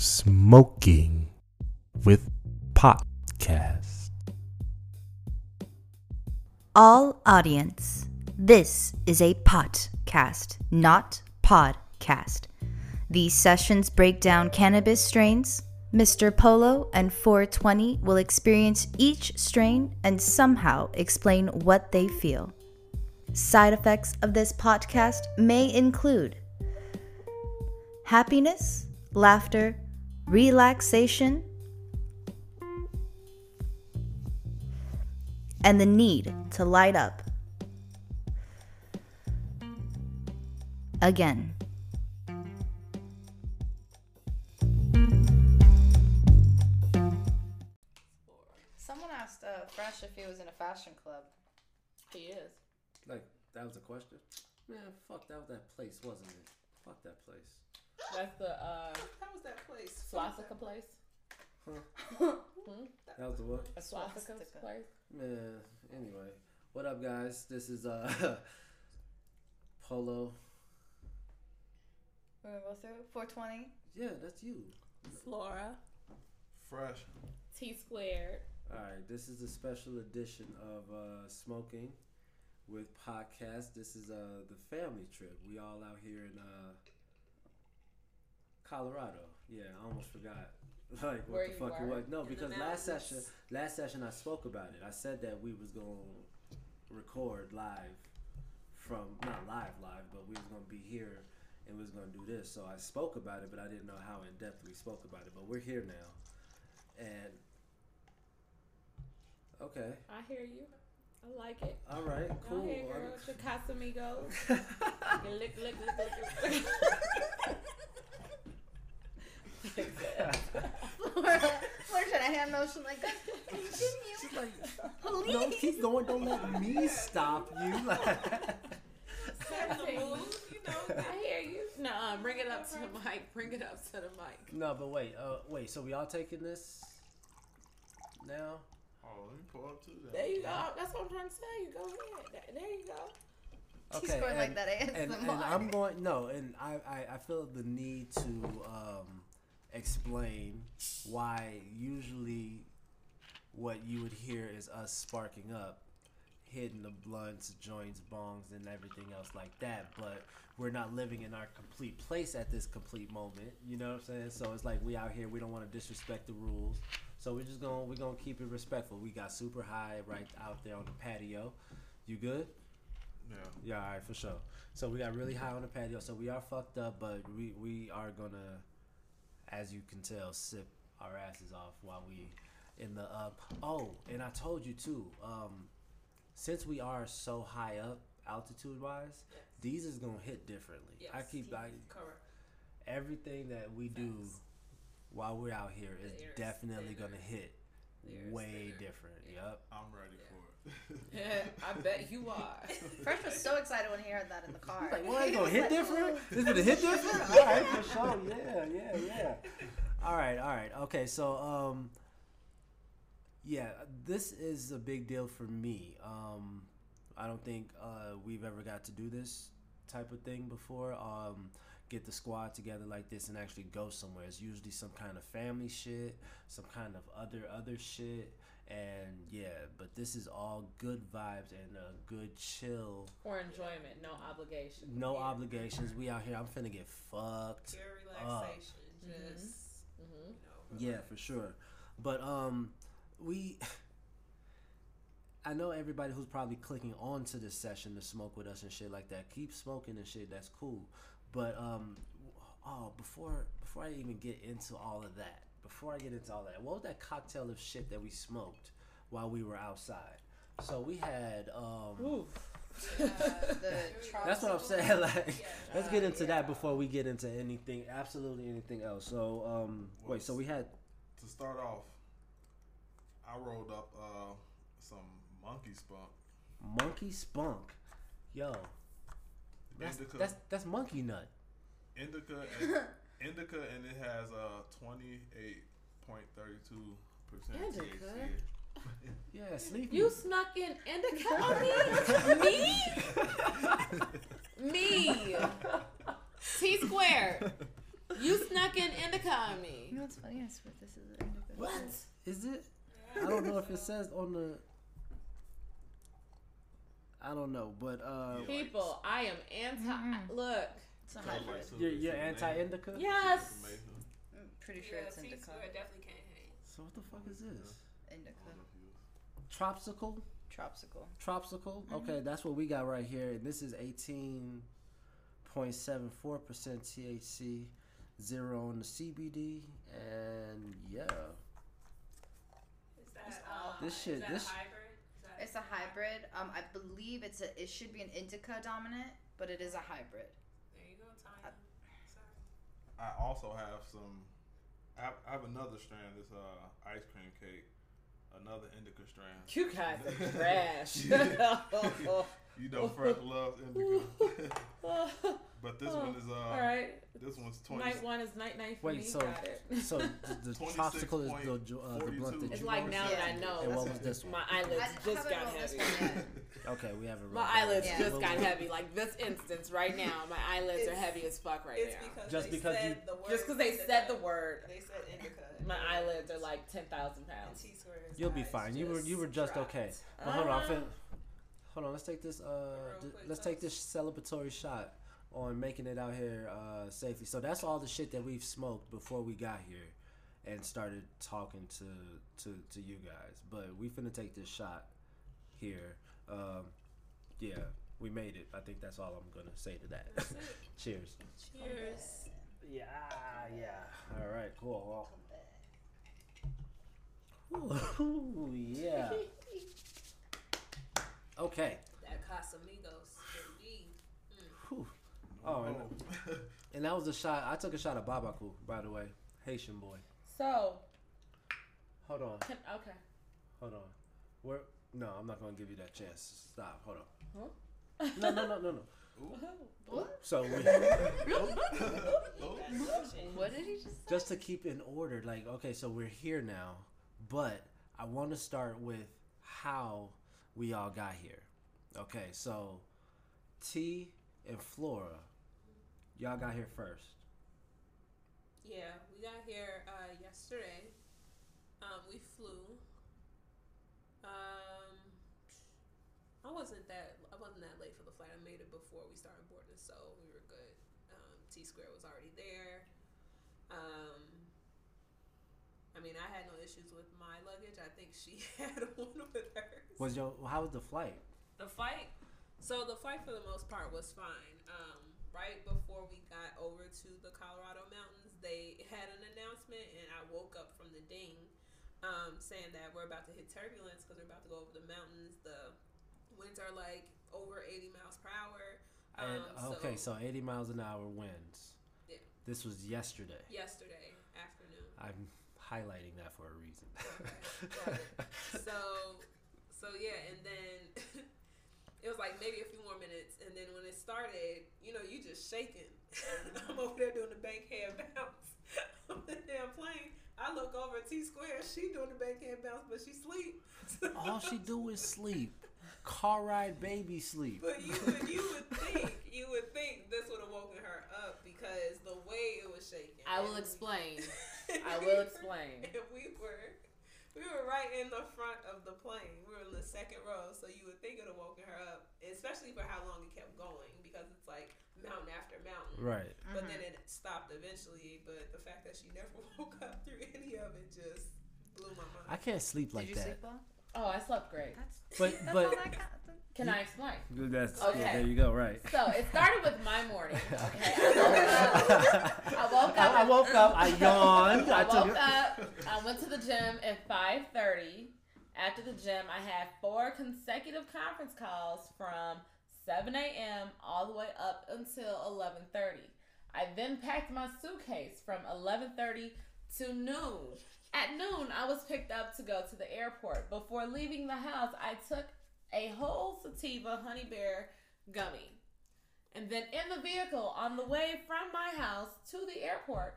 Smoking with Podcast. All audience, this is a podcast, not podcast. These sessions break down cannabis strains. Mr. Polo and 420 will experience each strain and somehow explain what they feel. Side effects of this podcast may include happiness, laughter, relaxation, and the need to light up. Again. Someone asked uh, Fresh if he was in a fashion club. He is. Like that was a question. Man, fuck that was that place, wasn't it? Fuck that place. That's the uh, How was that place? swastika place. That was the what? A swastika Swastika. place. Man, anyway, what up, guys? This is uh Polo. We're gonna go through 420. Yeah, that's you. Flora. Fresh. T squared. All right, this is a special edition of uh, Smoking with Podcast. This is uh, the family trip. We all out here in uh, Colorado. Yeah, I almost forgot. Like what Where the you fuck it was. No, because last session, last session I spoke about it. I said that we was gonna record live from not live live, but we was gonna be here and we was gonna do this. So I spoke about it, but I didn't know how in depth we spoke about it. But we're here now, and okay. I hear you. I like it. All right, Go cool. ahead, girl. The Casamigos. lick, lick, lick, lick, lick. Flora should I hand motion like that? Continue. She's like, Please. no, keep going. Don't let me stop you. I hear you. No, uh, bring it up to the mic. Bring it up to the mic. no, but wait, uh, wait. So we all taking this now? Oh, let me pull up to that. There you go. That's what I'm trying to tell you. Go ahead. There- There you go. She's going like that against and, and. I'm going no, and I, I, I feel the need to um, explain why usually what you would hear is us sparking up, hitting the blunts, joints, bongs, and everything else like that. But we're not living in our complete place at this complete moment. You know what I'm saying? So it's like we out here. We don't want to disrespect the rules. So we're just gonna we're gonna keep it respectful. We got super high right out there on the patio. You good? Yeah. Yeah, all right, for sure. So we got really high on the patio. So we are fucked up, but we we are gonna, as you can tell, sip our asses off while we in the up. Oh, and I told you too. Um, since we are so high up altitude wise, these is gonna hit differently. I keep like everything that we do while we're out here is The is definitely thinner. gonna hit The air is way thinner. different. Yep. I'm ready for it. I bet you are. Fresh was so excited when he heard that in the car. Like, well, it's gonna hit different. This gonna hit different. All right, for sure. Yeah, yeah, yeah. All right, all right. Okay, so um, yeah, this is a big deal for me. Um, I don't think uh, we've ever got to do this type of thing before. Um, get the squad together like this and actually go somewhere. It's usually some kind of family shit, some kind of other other shit. And yeah, but this is all good vibes and a good chill For enjoyment, no obligation. no Yeah. obligations. We out here. I'm finna get fucked. Pure up. relaxation. Just, Mhm. you know. Yeah, for sure. But um, we. I know everybody who's probably clicking onto this session to smoke with us and shit like that. Keep smoking and shit. That's cool. But um, oh, before before I even get into all of that, before I get into all that, what was that cocktail of shit that we smoked while we were outside? So we had um. Oof. Uh, the That's what I'm saying. Like, let's get into that before we get into anything, absolutely anything else. So, um, wait. So we had to start off, I rolled up uh, some monkey spunk. monkey spunk. Yo, that's Indica. that's that's monkey nut. indica and indica and it has a 28.32 percent Indica? THC. Yeah, sleepy. You snuck in indica on me? me? Me. T squared. You snuck in indica on me. You know what's funny? I swear this is an indica. What? Is it? I don't know if it says on the. I don't know, but uh, Yeah. People, I am anti. Look, It's a So, like, hybrid. so you're, you're anti-indica. yes. I'm pretty sure it's indica. I definitely can't hang. So what the fuck is this? Indica. Tropsical. Tropsical. Tropsical. Okay, that's what we got right here. And this is eighteen point seven four percent THC, zero on the CBD, and yeah, Is that, um, This is shit- that a this- hybrid? It's a hybrid. Um, I believe it's a. It should be an indica dominant, but it is a hybrid. there you go, Tanya. I also have some. I have, I have another strand. This uh ice cream cake. Another indica strand. You guys are trash. You know, Fresh loves indica. but this one is uh. All right. This one's twenty. Night one is night night for Wait, me. so Got it. so the, the Tropsical is the uh, the blunt that It's you. like now that I know. And what was this one? My eyelids I just haven't got rolled this heavy. one yet. Okay, we haven't. My rolled eyelids Yeah. just got heavy. Like this instance right now, my eyelids are It's- heavy as fuck right It's now. because Just they because said you- the word Just because they indica. said the word, They said indica. my eyelids are like ten thousand pounds. T squares. You'll be fine. You were you were just okay. But hold on, I'm fin- hold on. Let's take this. Uh, th- let's take this celebratory shot on making it out here uh, safely. So that's all the shit that we've smoked before we got here and started talking to to to you guys. But we finna take this shot here. Um, yeah, we made it. I think that's all I'm gonna say to that. Cheers. Cheers. Yeah, yeah. All right, cool. Well, ooh, yeah. Okay. That Casamigos, indeed. Hmm. Whew. Oh, and, oh. and that was a shot. I took a shot of Babaku, by the way. Haitian boy. So, Hold on. can, okay. Hold on. Where? No, I'm not gonna give you that chance. Stop. Hold on. Huh? No, no, no, no, no. What? So we, What did he just say? just to keep in order, like, okay, so we're here now, but I want to start with how we all got here. Okay, so T and Flora, y'all got here first. Yeah, we got here uh, yesterday. Um, we flew. Um, I wasn't that I wasn't that late for the flight. I made it before we started boarding, so we were good. Um, T Square was already there. Um, I mean, I had no issues with my luggage. I think she had one with hers. Was your how was the flight? The flight. So the flight for the most part was fine. Um, right before we got over to the Colorado mountains, they had an announcement, and I woke up from the ding, um, saying that we're about to hit turbulence because we're about to go over the mountains. The winds are like over 80 miles per hour. And Um, okay, so 80 miles an hour winds. Yeah. This was yesterday. yesterday afternoon. I'm highlighting that for a reason. Okay, so so yeah and then it was like maybe a few more minutes and then when it started you know you just shaking i'm over there doing the bank hand bounce on the damn plane i look over at t square she doing the bank hand bounce but she sleep All she do is sleep. Car ride, baby sleep. but you would you would think you would think this would have woken her up because the way it was shaking I will explain. I will explain. and we were we were right in the front of the plane. We were in the second row, so you would think it would have woken her up, especially for how long it kept going because it's like mountain after mountain. Right. But mm-hmm. then it stopped eventually. But the fact that she never woke up through any of it just blew my mind. I can't sleep like Did you that. sleep well? Oh, I slept great. That's But that's but all I got. Can I explain? that's Okay. yeah, there you go. Right. So it started with my morning. Okay, I woke up. I woke up. I woke up. I yawned. I, woke up. I went to the gym at five thirty. After the gym, I had four consecutive conference calls from seven a.m. all the way up until eleven thirty. I then packed my suitcase from eleven thirty to noon. At noon, I was picked up to go to the airport. Before leaving the house, I took a whole sativa honey bear gummy. And then in the vehicle on the way from my house to the airport,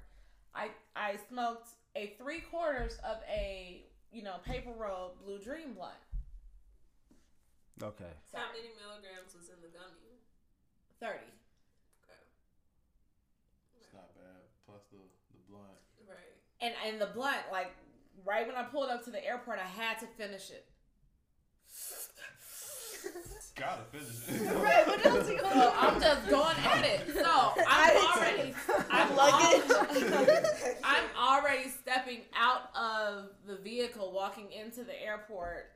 I I smoked a three quarters of a you know paper roll blue dream blunt. Okay. How many milligrams was in the gummy? Thirty. Okay. It's not bad. Plus the the blunt. Right. and and the blunt, like right when I pulled up to the airport, I had to finish it. Gotta finish it. Right, what else you gonna I'm just going at it. So I'm already, I'm Luggage. I'm already stepping out of the vehicle, walking into the airport,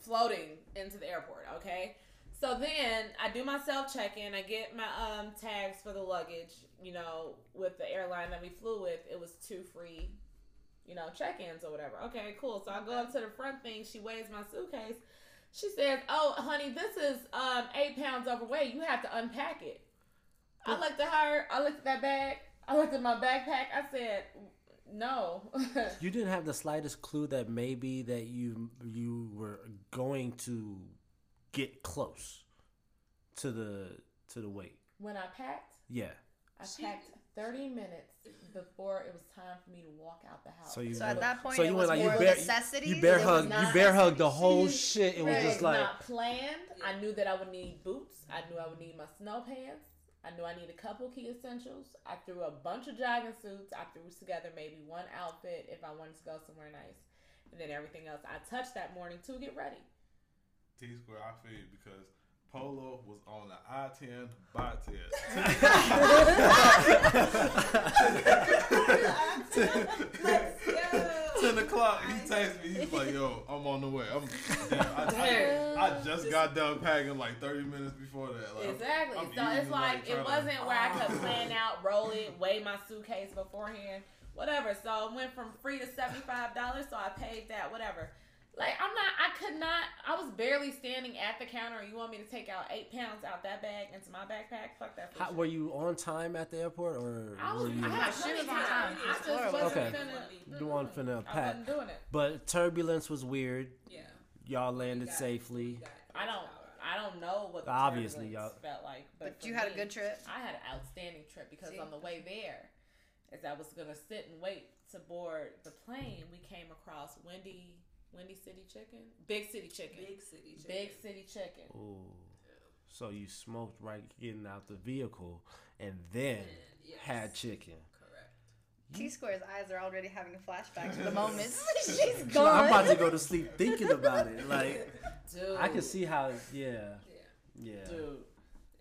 floating into the airport. Okay. So then I do my self check in. I get my um tags for the luggage. You know, with the airline that we flew with, it was two free, you know, check ins or whatever. Okay, cool. So I go up to the front thing. She weighs my suitcase. She says, "Oh, honey, this is um eight pounds overweight. You have to unpack it." I looked at her. I looked at that bag. I looked at my backpack. I said, "No." You didn't have the slightest clue that maybe that you you were going to get close to the to the weight. when I packed, Yeah. I packed thirty minutes before it was time for me to walk out the house. So you So at that point, so it you was went like more you bear necessities. you bear It hug you not bear hug the whole shit. It was just like not planned. I knew that I would need boots. I knew I would need my snow pants. I knew I needed a couple key essentials. I threw a bunch of jogging suits. I threw together maybe one outfit if I wanted to go somewhere nice. And then everything else I touched that morning to get ready. T Square, I feel because Polo was on the I 10 by 10. 10 o'clock, he texts me. He's like, yo, I'm on the way. I'm, damn, I, I, I just got done packing like 30 minutes before that. Like, I'm- Exactly. I'm so it's and, like it wasn't where I could plan out, roll it, weigh my suitcase beforehand, whatever. So it went from free to seventy five dollars. So I paid that, whatever. Like I'm not, I could not. I was barely standing at the counter. and You want me to take out eight pounds out that bag into my backpack? Fuck that. How, were you on time at the airport or I was. were you I had She plenty was of on time. time. I just wasn't Okay. finna. you want finna I pack? wasn't doing it. But turbulence was weird. Yeah. Y'all landed got- safely. I don't. I don't know what the Obviously, y'all- felt like, but, But you had a good trip. I had an outstanding trip because See? on the way there, as I was gonna sit and wait to board the plane, we came across Windy, Windy City Chicken, Big City Chicken, Big city. Chicken. Big City Chicken. Ooh. So you smoked right getting out the vehicle and then yes. had chicken. Correct. T Square's eyes are already having flashbacks to the moment. she's gone. I'm about to go to sleep thinking about it. Like Dude, I can see how yeah. Yeah. Yeah. Dude,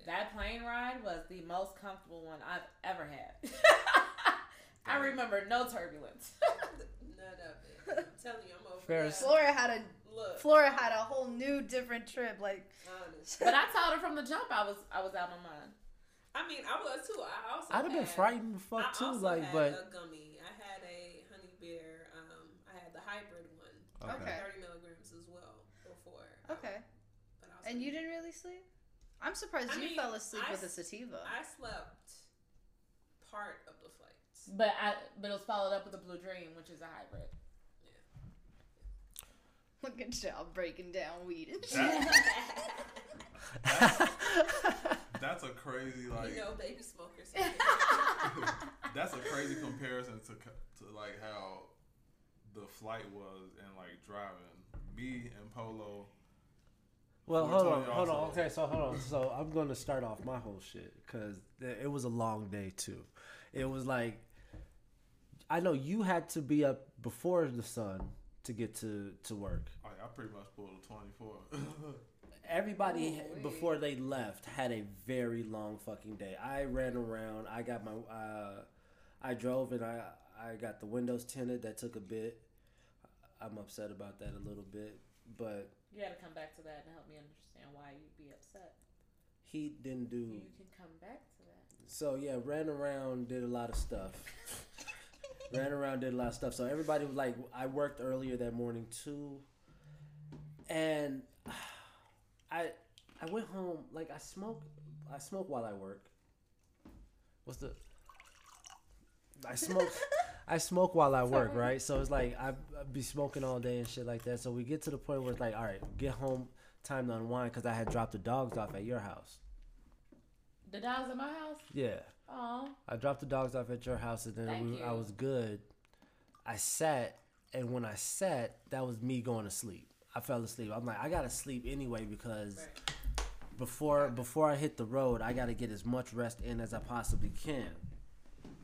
that plane ride was the most comfortable one I've ever had. I remember no turbulence. None of it. I'm telling you, I'm over Ferris- that. Flora had a Look, Flora had a whole new different trip. Like honest. but I told her from the jump I was I was out of my mind. I mean, I was too. I also. I'd have been had- frightened as I fuck too, also like had but a gummy. I had a honey bear. Um, I had the hybrid one. Okay. Thirty milligrams as well before. um, okay, But I was and you didn't really sleep. I'm surprised I you mean, fell asleep I with a sativa. I slept part of the flight. But I but it was followed up with a blue dream, which is a hybrid. Look at y'all breaking down weed and shit. That- that's a crazy like. you know, baby smokers. that's a crazy comparison to to like how the flight was and like driving. Me and Polo. Well, hold on, hold on. Okay, so hold on. So I'm going to start off my whole shit because it was a long day too. It was like I know you had to be up before the sun to get to to work. Like, I pretty much pulled a twenty four. Everybody Ooh-wee. before they left had a very long fucking day. I ran around. I got my. Uh, I drove and I I got the windows tinted. That took a bit. I'm upset about that a little bit, but You gotta come back to that and help me understand why you'd be upset. he didn't do. You can come back to that. So yeah, ran around, did a lot of stuff. Ran around, did a lot of stuff. So everybody was like, I worked earlier that morning too, and I I went home like I smoke I smoke while I work. What's the I smoke I smoke while I work, right? So it's like I I be smoking all day and shit like that. So we get to the point where it's like, all right, get home, time to unwind because I had dropped the dogs off at your house. The dogs at my house? Yeah. Oh. I dropped the dogs off at your house, and then we, I was good. I sat, and when I sat, that was me going to sleep. I fell asleep. I'm like, I gotta sleep anyway because Right. before before I hit the road, I gotta get as much rest in as I possibly can.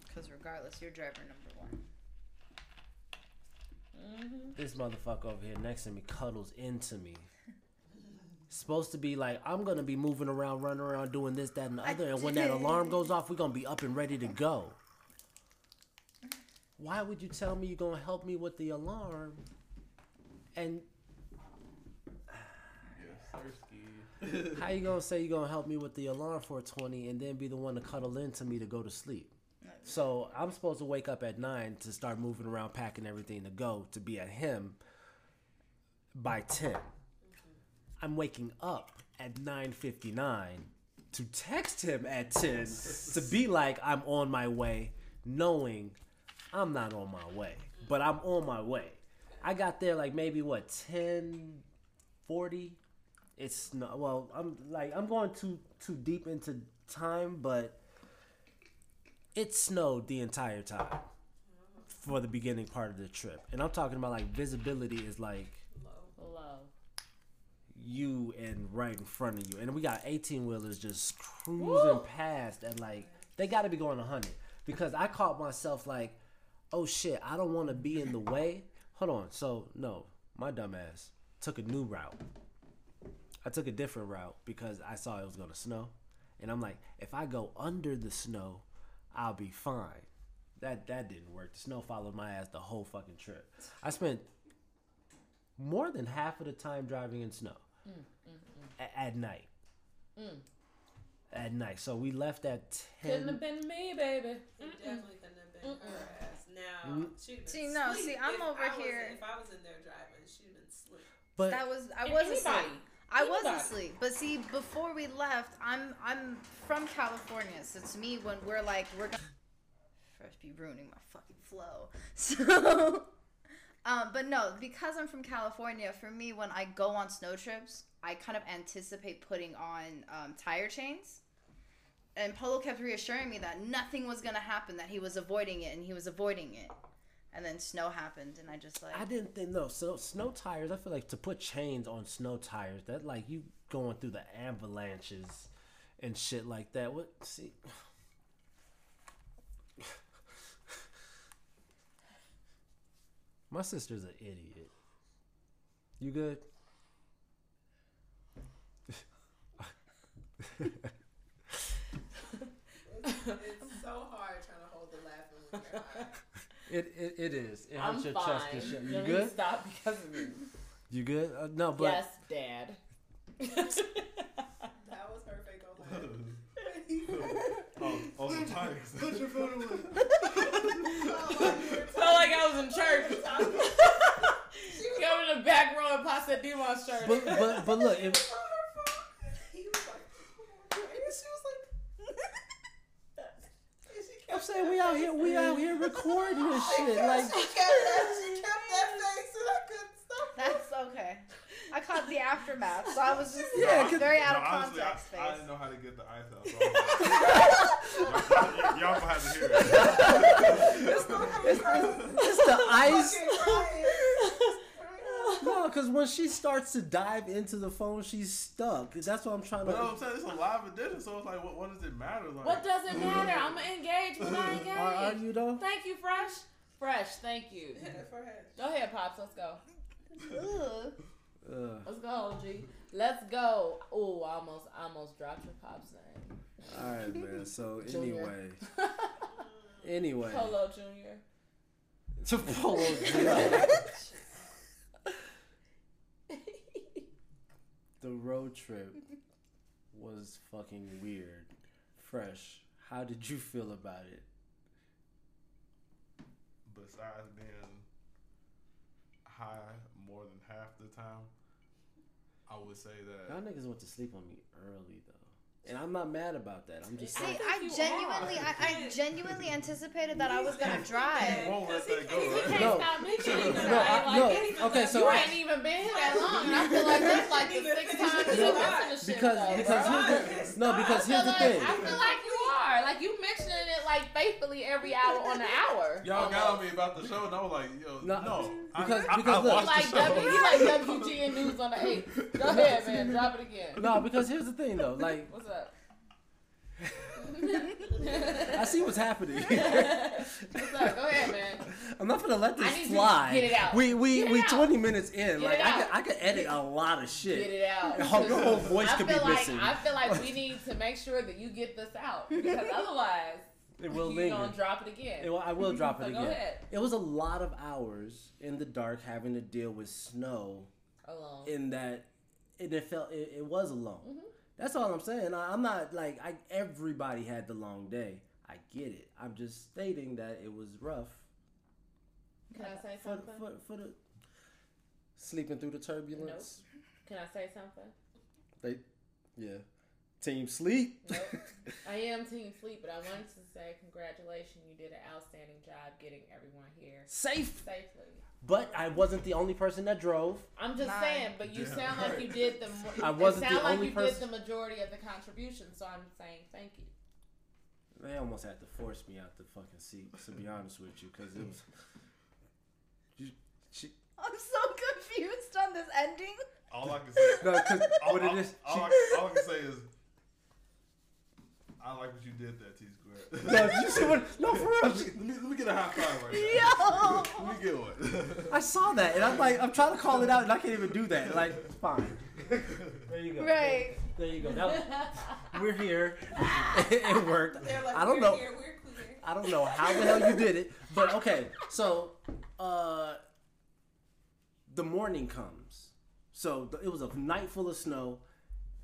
Because regardless, you're driver number one. Mm-hmm. This motherfucker over here next to me cuddles into me. Supposed to be like, I'm gonna be moving around, running around, doing this, that, and the other. And when that alarm goes off, we're gonna be up and ready to go. Why would you tell me you're gonna help me with the alarm? And how you gonna say you're gonna help me with the alarm for 20 and then be the one to cuddle into me to go to sleep? So I'm supposed to wake up at nine to start moving around, packing everything to go to be at him by ten. I'm waking up at 9:59 to text him at 10 to be like I'm on my way, knowing I'm not on my way, but I'm on my way. I got there like maybe what 10:40. It's not well. I'm like I'm going too too deep into time, but it snowed the entire time for the beginning part of the trip, and I'm talking about like visibility is like. You and right in front of you. And we got 18 wheelers just cruising past and like they got to be going 100 because I caught myself like, oh shit, I don't want to be in the way. Hold on. So, no, my dumb ass took a new route. I took a different route because I saw it was going to snow. And I'm like, if I go under the snow, I'll be fine. That that didn't work. The snow followed my ass the whole fucking trip. I spent more than half of the time driving in snow A- at night. At night. So we left at ten. Couldn't 10. have been me, baby. It definitely couldn't have been her ass. Now Mm. she'd have See, been no, asleep see, I'm if over I was- here- If I was in there driving, she'd have been asleep. But That was I And was anybody. asleep. I was Anybody. asleep. But see, before we left, I'm I'm from California, so to me, when we're like we're gonna first be ruining my fucking flow. So, um, but no, because I'm from California, for me, when I go on snow trips, I kind of anticipate putting on um, tire chains. And Polo kept reassuring me that nothing was gonna happen, that he was avoiding it, and he was avoiding it. And then snow happened, and I just like I didn't think no. So snow tires, I feel like to put chains on snow tires, that like you going through the avalanches and shit like that. What see My sister's an idiot. You good? It's so hard trying to hold the laughing when you're. It it, it is. It I'm hurts your fine. chest to shut. You Let good? Stop because of me. You good? Uh, no, but yes, Dad. That was her fake old laugh. oh, oh, some tires. Put your phone away. Felt like I was in church. Go in the back row and pass that Demon's shirt. but but but look, if, He was like, and she was like, and she kept I'm saying we out here, we out here recording this shit. Like She kept that, she kept that face, and I couldn't stop. That's okay. I caught the aftermath, so I was just Yeah, 'cause- very out No, of honestly, context. I, I didn't know how to get the ice out. So I was like, y'all, y'all gonna have to hear it. it's the ice. No, because when she starts to dive into the phone, she's stuck. That's what I'm trying But no, I'm saying it's a live edition, so it's like, what, what does it matter? Like, what does it matter? I'm engaged when I engage. Are, are you though? Thank you, Fresh. Fresh, thank you. Hit it for her. Go ahead, Pops. Let's go. Ugh. Ugh. Let's go, G. Let's go. Ooh, almost, almost dropped your Pop's name. All right, man. So anyway, anyway, Polo Junior. to Polo Junior. the road trip was fucking weird. Fresh. How did you feel about it? besides being high more than half the time, I would say that Y'all niggas went to sleep on me early though, and I'm not mad about that. I'm just See, saying. I you genuinely, I, I genuinely anticipated that I was gonna He drive. won't let that go, right? can't No. stop mentioning No. I- no. Okay, so you I- ain't even been here that long, and I feel like that's like the sixth time you've been to shit. because though, because bro. here's the, no because here's the thing. I feel like you are. Like you mentioning it like faithfully every hour on the hour. Y'all got on me about the show, and I was like, yo, No, no. because- I, I, because I look- watched like the show. W, you like WGN News on the eighth. Go ahead, man. Drop it again. No, because here's the thing though. Like What's up? I see what's happening. What's up? Go ahead, man. I'm not gonna let I this need you to fly. get it out. We we Get it we out. 20 minutes in. Get like I could. I could edit a lot of shit. Get it out. Your whole- your whole voice I could be like, missing. I feel like we need to make sure that you get this out because otherwise It will you linger. gonna drop it again. It will- I will drop it So go again. ahead. It was a lot of hours in the dark having to deal with snow. Alone. In that, and it felt it, it was alone. Mm-hmm. That's all I'm saying. I, I'm not like I. Everybody had the long day. I get it. I'm just stating that it was rough Can I say for something? for, for the sleeping through the turbulence. Can I say something? They, yeah, team sleep. Nope. I am Team Sleep, but I wanted to say congratulations. You did an outstanding job getting everyone here Safe, safely. but I wasn't the only person that drove. I'm just Nine. saying, but you Damn sound like you did the. I wasn't it the sound like you person- did the majority of the contribution, so I'm saying thank you. They almost had to force me out the fucking seat. To be honest with you, because it was. You, she, I'm so confused on this ending. All I can say, no, because all, all- all I, all I can say is, I like what you did there, T Square. no, you see what? No, for real. let, she- me, let me get a high five right now. Yo. now. Let me get one. I saw that, and I'm like, I'm trying to call it out, and I can't even do that. Like, fine. There you go. Right. There you go. That was, we're here. it worked. They're like, I don't we're know. Here, we're clear. I don't know how the hell you did it, but okay. So, uh, the morning comes. So th- it was a night full of snow.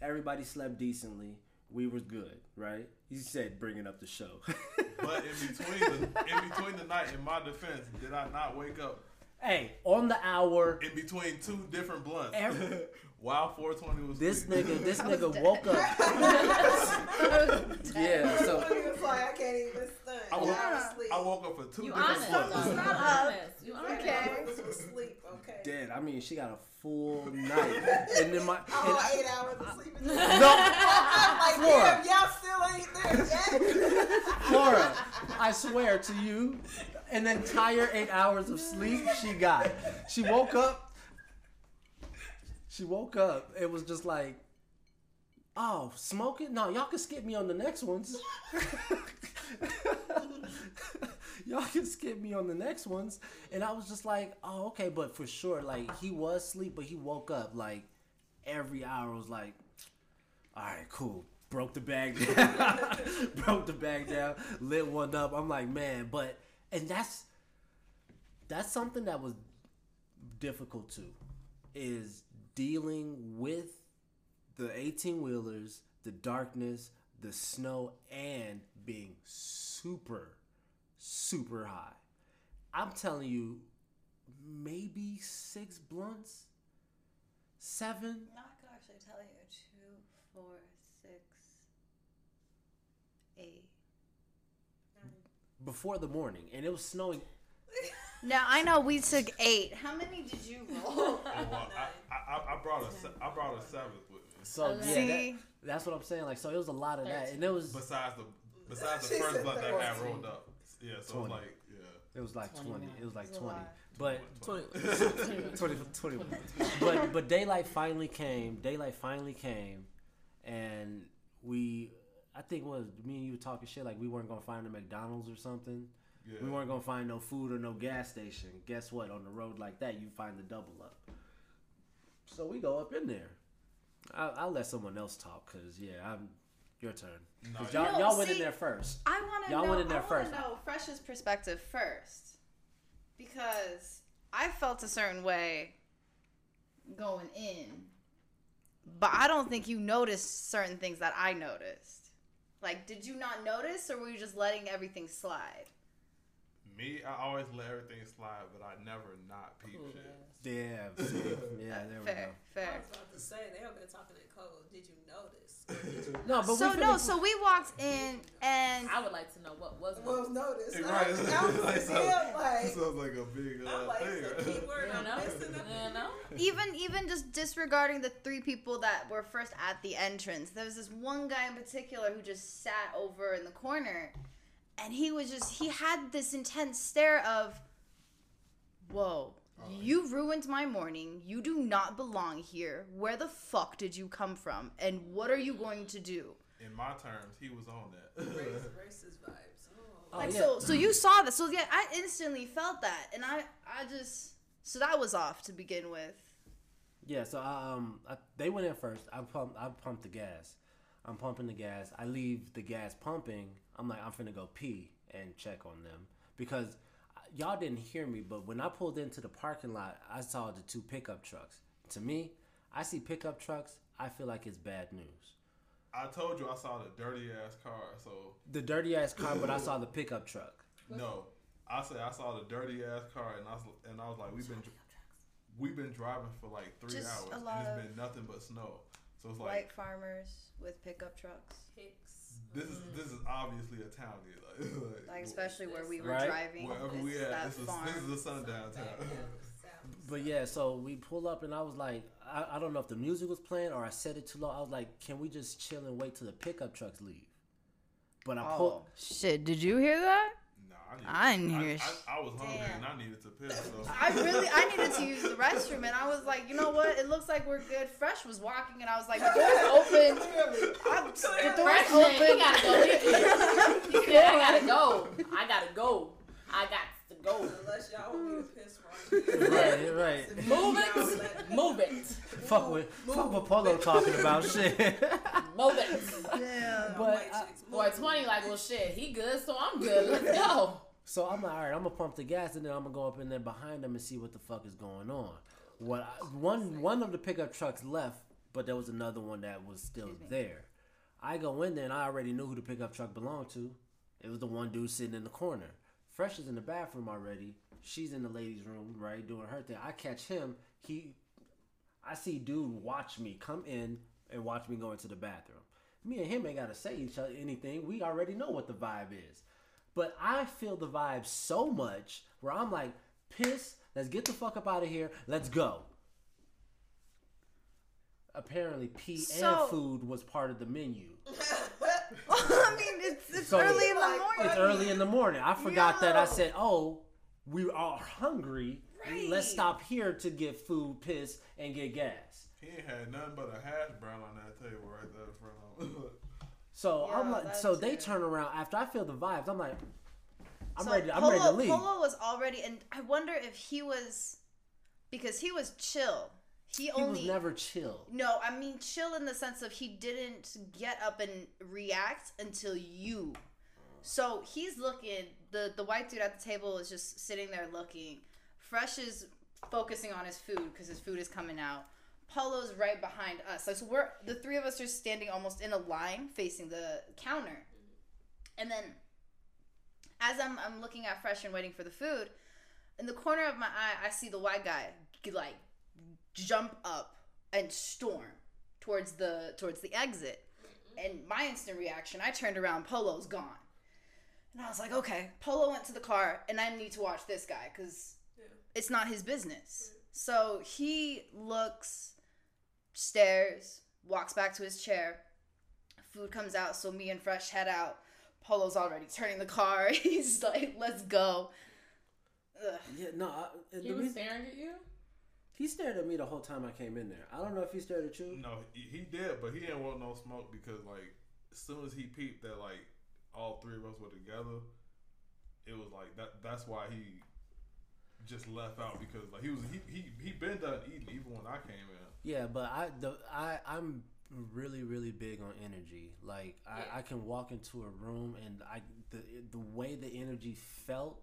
Everybody slept decently. We were good, right? He said bringing up the show. But in between the in between the night, in my defense, did I not wake up hey, on the hour, in between two different blunts Every- while 420 was this sleeping? nigga, this I nigga woke up. yeah, so like, I can't even stand. I I woke, was. I woke up for two You different honest, blunts. though. You honest. You honest. Okay. I was asleep. Okay. dead. I mean, she got a full night, and then my oh, and All I- eight hours of sleep. no, I'm like, Flora. damn, y'all still ain't there yet. Flora, I swear to you, an entire eight hours of sleep she got. She woke up. She woke up. It was just like, oh, smoking? No, y'all can skip me on the next ones. y'all can skip me on the next ones. And I was just like, oh, okay, but for sure, like he was asleep, but he woke up like every hour was like, all right, cool. Broke the bag down. Broke the bag down. Lit one up. I'm like, man, but and that's that's something that was difficult too. Is dealing with the 18 wheelers, the darkness, the snow, and being super, super high. I'm telling you, maybe six blunts, seven. Oh no, I could actually tell you two, four, six, eight. before the morning, and it was snowing. Now I know we took eight. How many did you roll? Oh, well, I, I, I brought a se- I brought a seventh with me. So yeah, See? that, that's what I'm saying. Like, so it was a lot of that, and it was Besides the besides the first said blunt that thirteen. had rolled up. Yeah, so 20. like yeah. it was like 20. It was like It's a 20, lot. but 20. 20, 20. But but daylight finally came. Daylight finally came, and we. I think it was me and you were talking shit like we weren't gonna find a McDonald's or something. Yeah. We weren't gonna find no food or no gas station. Guess what? On the road like that, you find the double up. So we go up in there. I'll, I'll let someone else talk because yeah, I'm your turn. 'Cause No, y'all, No, y'all went see- in there first. I want to Y'all know. went in there I first. want to know Fresh's perspective first, because I felt a certain way going in, but I don't think you noticed certain things that I noticed. Like, did you not notice, or were you just letting everything slide? Me, I always let everything slide, but I never not peep shit. Yeah, see, yeah, there we fair. I was about to say they over there talking in code. Did you notice? Did you No, but So we no, so we walked in and I would like to know what was Well, it. notice. Hey, I, right, I was like, still sounds, like, sounds like a big uh, like, thing. so keyword You I'm missing? You know? even even just disregarding the three people that were first at the entrance there was this one guy in particular who just sat over in the corner and he was just he had this intense stare of whoa you ruined my morning you do not belong here where the fuck did you come from and what are you going to do in my terms, he was on that. Race, racist vibes. Oh. Oh, Like yeah. so, so you saw that. So yeah, I instantly felt that, and I, I just, so that was off to begin with. Yeah, so um, I, they went in first. I pump, I pumped the gas. I'm pumping the gas. I leave the gas pumping. I'm like, I'm finna go pee and check on them because y'all didn't hear me. But when I pulled into the parking lot, I saw the two pickup trucks. To me, I see pickup trucks. I feel like it's bad news. I told you I saw the dirty ass car, so The dirty ass car, but I saw the pickup truck. no. I said I saw the dirty ass car, and I was and I was like, we've been we've been driving for like three Just hours, and lot it's been nothing but snow. So it's like White farmers with pickup trucks, Hicks. This is this is obviously a town. Like, like especially where we were Right. driving. wherever it's we at, this is this is a sundown town. But yeah, so we pull up and I was like, I, I don't know if the music was playing or I said it too low. I was like, can we just chill and wait till the pickup trucks leave? But I pulled. Oh shit! Did you hear that? Nah, I, didn't hear I, I, I was hungry Damn. and I needed to piss. So I really, I needed to use the restroom, and I was like, you know what? It looks like we're good. Fresh was walking, and I was like, the door's open. I'm, the door's Fresh man, he open. gotta go. He, he I gotta go. I gotta go. I got to go. Unless y'all want me to piss right here. Right, right. Move it. Move it. Fuck with fuck what Polo talking about shit. Move it. Damn. but White I, chicks, Boy, 20 like, well, shit, he good, so I'm good. Let's go. so I'm like, all right, I'm gonna pump the gas and then I'm gonna go up in there behind them and see what the fuck is going on. What I, one one of the pickup trucks left, but there was another one that was still there. I go in there and I already knew who the pickup truck belonged to. It was the one dude sitting in the corner. Fresh is in the bathroom already. She's in the ladies' room, right, doing her thing. I catch him. He, I see dude watch me come in and watch me go into the bathroom. Me and him ain't gotta say each other anything. We already know what the vibe is. But I feel the vibe so much where I'm like, piss, let's get the fuck up out of here, let's go. Apparently, pee So- and food was part of the menu. I mean, it's it's So- early in the morning. It's early in the morning. I forgot that I said, "Oh, we are hungry. Let's stop here to get food, piss, and get gas." he ain't had nothing but a hash brown on that table right there in front of him. So Yeah, I'm like, that so they too. turn around after I feel the vibes. I'm like, I'm So ready. I'm Polo, ready to leave. Polo was already, and I wonder if he was, because he was chill. He, he only was never chill. no. I mean, chill in the sense of he didn't get up and react until you. So he's looking. the The white dude at the table is just sitting there looking. Fresh is focusing on his food because his food is coming out. Polo's right behind us. Like so, we're the three of us are standing almost in a line facing the counter, and then as I'm, I'm looking at Fresh and waiting for the food, in the corner of my eye, I see the white guy like jump up and storm towards the towards the exit. Mm-hmm. And my instant reaction, I turned around, Polo's gone. And I was like, okay, Polo went to the car, and I need to watch this guy because it's not his business. So he looks, stares, walks back to his chair. Food comes out, so me and Fresh head out. Polo's already turning the car. He's like, let's go. Ugh. Yeah, no. I, He the was reason- staring at you? He stared at me the whole time I came in there. I don't know if he stared at you. no, he, he did, but he didn't want no smoke because like as soon as he peeped that like all three of us were together, it was like that. That's why he just left out because like he was he he he been done eating even when I came in. Yeah, but I the I I'm really really big on energy. Like I, Yeah. I can walk into a room and I the the way the energy felt.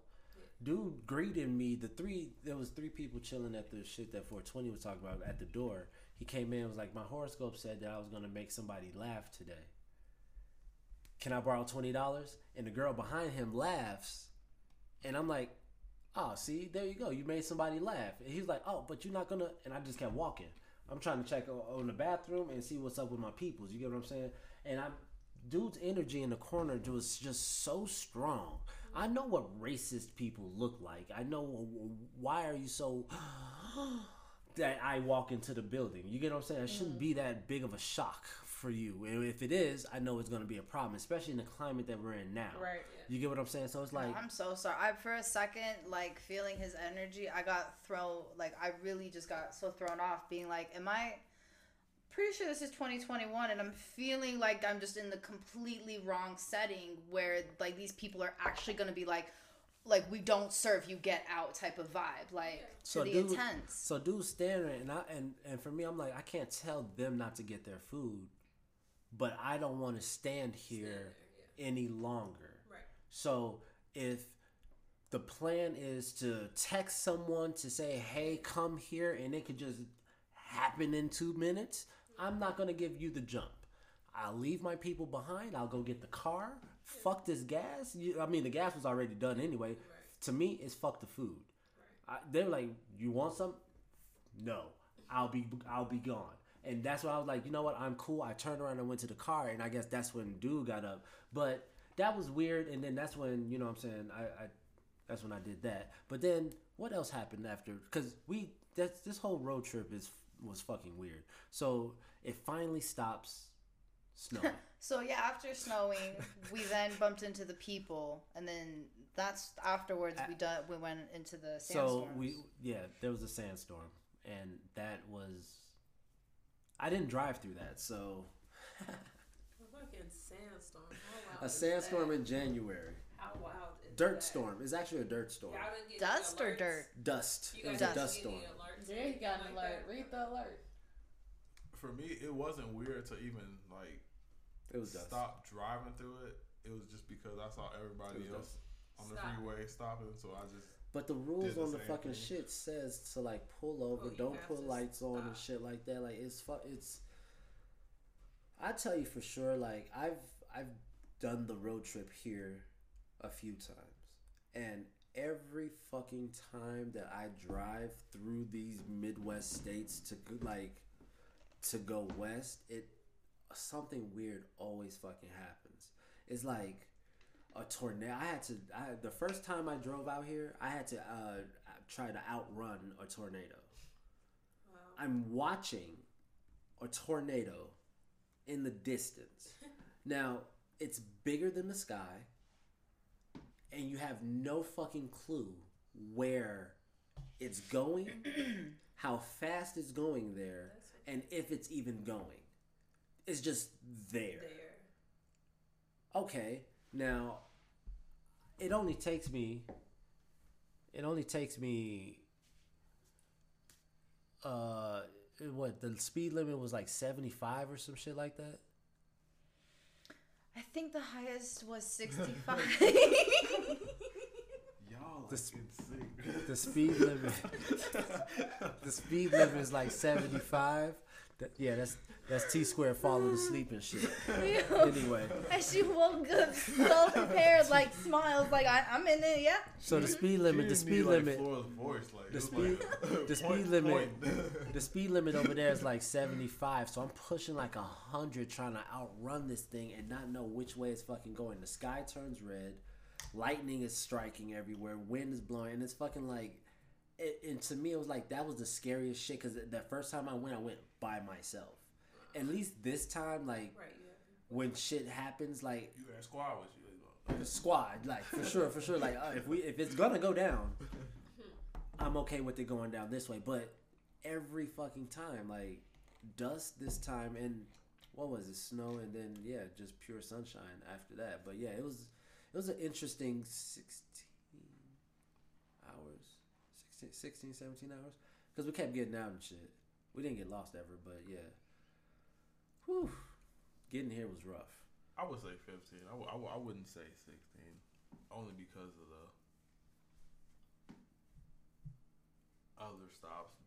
Dude greeted me. The three there was three people chilling at the shit that 420 was talking about at the door. He came in was like, my horoscope said that I was gonna make somebody laugh today. Can I borrow twenty dollars? And the girl behind him laughs, and I'm like, oh, see, there you go. You made somebody laugh. And he's like, oh, but you're not gonna. And I just kept walking. I'm trying to check on the bathroom and see what's up with my peoples. You get what I'm saying? And I'm dude's energy in the corner was just so strong. I know what racist people look like. I know why are you so that I walk into the building. You get what I'm saying? It shouldn't be that big of a shock for you. And if it is, I know it's going to be a problem, especially in the climate that we're in now. Right. You get what I'm saying? So it's like, I'm so sorry. I for a second, like feeling his energy, I got thrown. Like I really just got so thrown off, being like, "Am I?" Pretty sure this is 2021 and I'm feeling like I'm just in the completely wrong setting where like these people are actually going to be like like we don't serve you get out type of vibe like So to the dude, intense. so dude's staring, and I and and for me, I'm like, I can't tell them not to get their food, but I don't want to stand here any longer. Right. So if the plan is to text someone to say, "Hey, come here," and it could just happen in two minutes, I'm not gonna give you the jump. I'll leave my people behind. I'll go get the car. Fuck this gas. You, I mean, the gas was already done anyway. To me, it's fuck the food. I, they're like, "You want some?" No, I'll be I'll be gone. And that's why I was like, you know what? I'm cool. I turned around and went to the car, and I guess that's when dude got up. But that was weird. And then that's when you know what I'm saying I, I that's when I did that. But then what else happened after? Because we that's this whole road trip is was fucking weird. So it finally stops snowing. So yeah, after snowing, we then bumped into the people and then that's afterwards we done we went into the sandstorms. so we yeah there was a sandstorm, and that was I didn't drive through that. So A fucking sandstorm. How a sandstorm that? in January. How wild is Dirt that? storm. It's actually a dirt storm. Y'all didn't get Dust or dirt? Dust. You It was guys a Dust. dust didn't storm. Get any Yeah, he got an like alert. that? Read the alert. For me, it wasn't weird to even like It was dust. stop driving through it. It was just because I saw everybody It was else on the Stop. freeway stopping, so I just But the rules the on the fucking thing. shit says to like pull oh, over, Oh, don't put to lights on and shit like that. Like it's fu- it's. I tell you for sure, like I've I've done the road trip here a few times, and every fucking time that I drive through these Midwest states to go- like to go west, it something weird always fucking happens. It's like a tornado. I had to. I the first time I drove out here, I had to uh, try to outrun a tornado. Wow. I'm watching a tornado in the distance. now it's bigger than the sky, and you have no fucking clue where it's going, how fast it's going there, and if it's even going. It's just there There. okay now it only takes me it only takes me uh what the speed limit was like 75 or some shit like that I think the highest was 65. y'all like The sp- the speed limit. The speed limit is like 75 That- yeah that's that's t square falling asleep and shit anyway and she woke up so prepared, like smiles, like I, I'm in it, yeah. so the speed limit the speed limit Floyd's voice, like, the speed- the speed limit- The speed limit over there is like 75, so I'm pushing like a 100 trying to outrun this thing and not know which way it's fucking going. The sky turns red, lightning is striking everywhere, wind is blowing, and it's fucking like. It, and to me, it was like that was the scariest shit because the first time I went, I went by myself. At least this time, like Right. Yeah. when shit happens, like you had squad with you. you the squad, like for sure, for sure. Like uh, if we if it's gonna go down, I'm okay with it going down this way. But every fucking time, like dust this time, and what was it, snow, and then yeah, just pure sunshine after that. But yeah, it was it was an interesting 16 hours, 16, 16 17 hours, because we kept getting out and shit. We didn't get lost ever, but yeah. Whew. Getting here was rough. I would say 15. I, w- I, w- I wouldn't say 16. Only because of the other stops.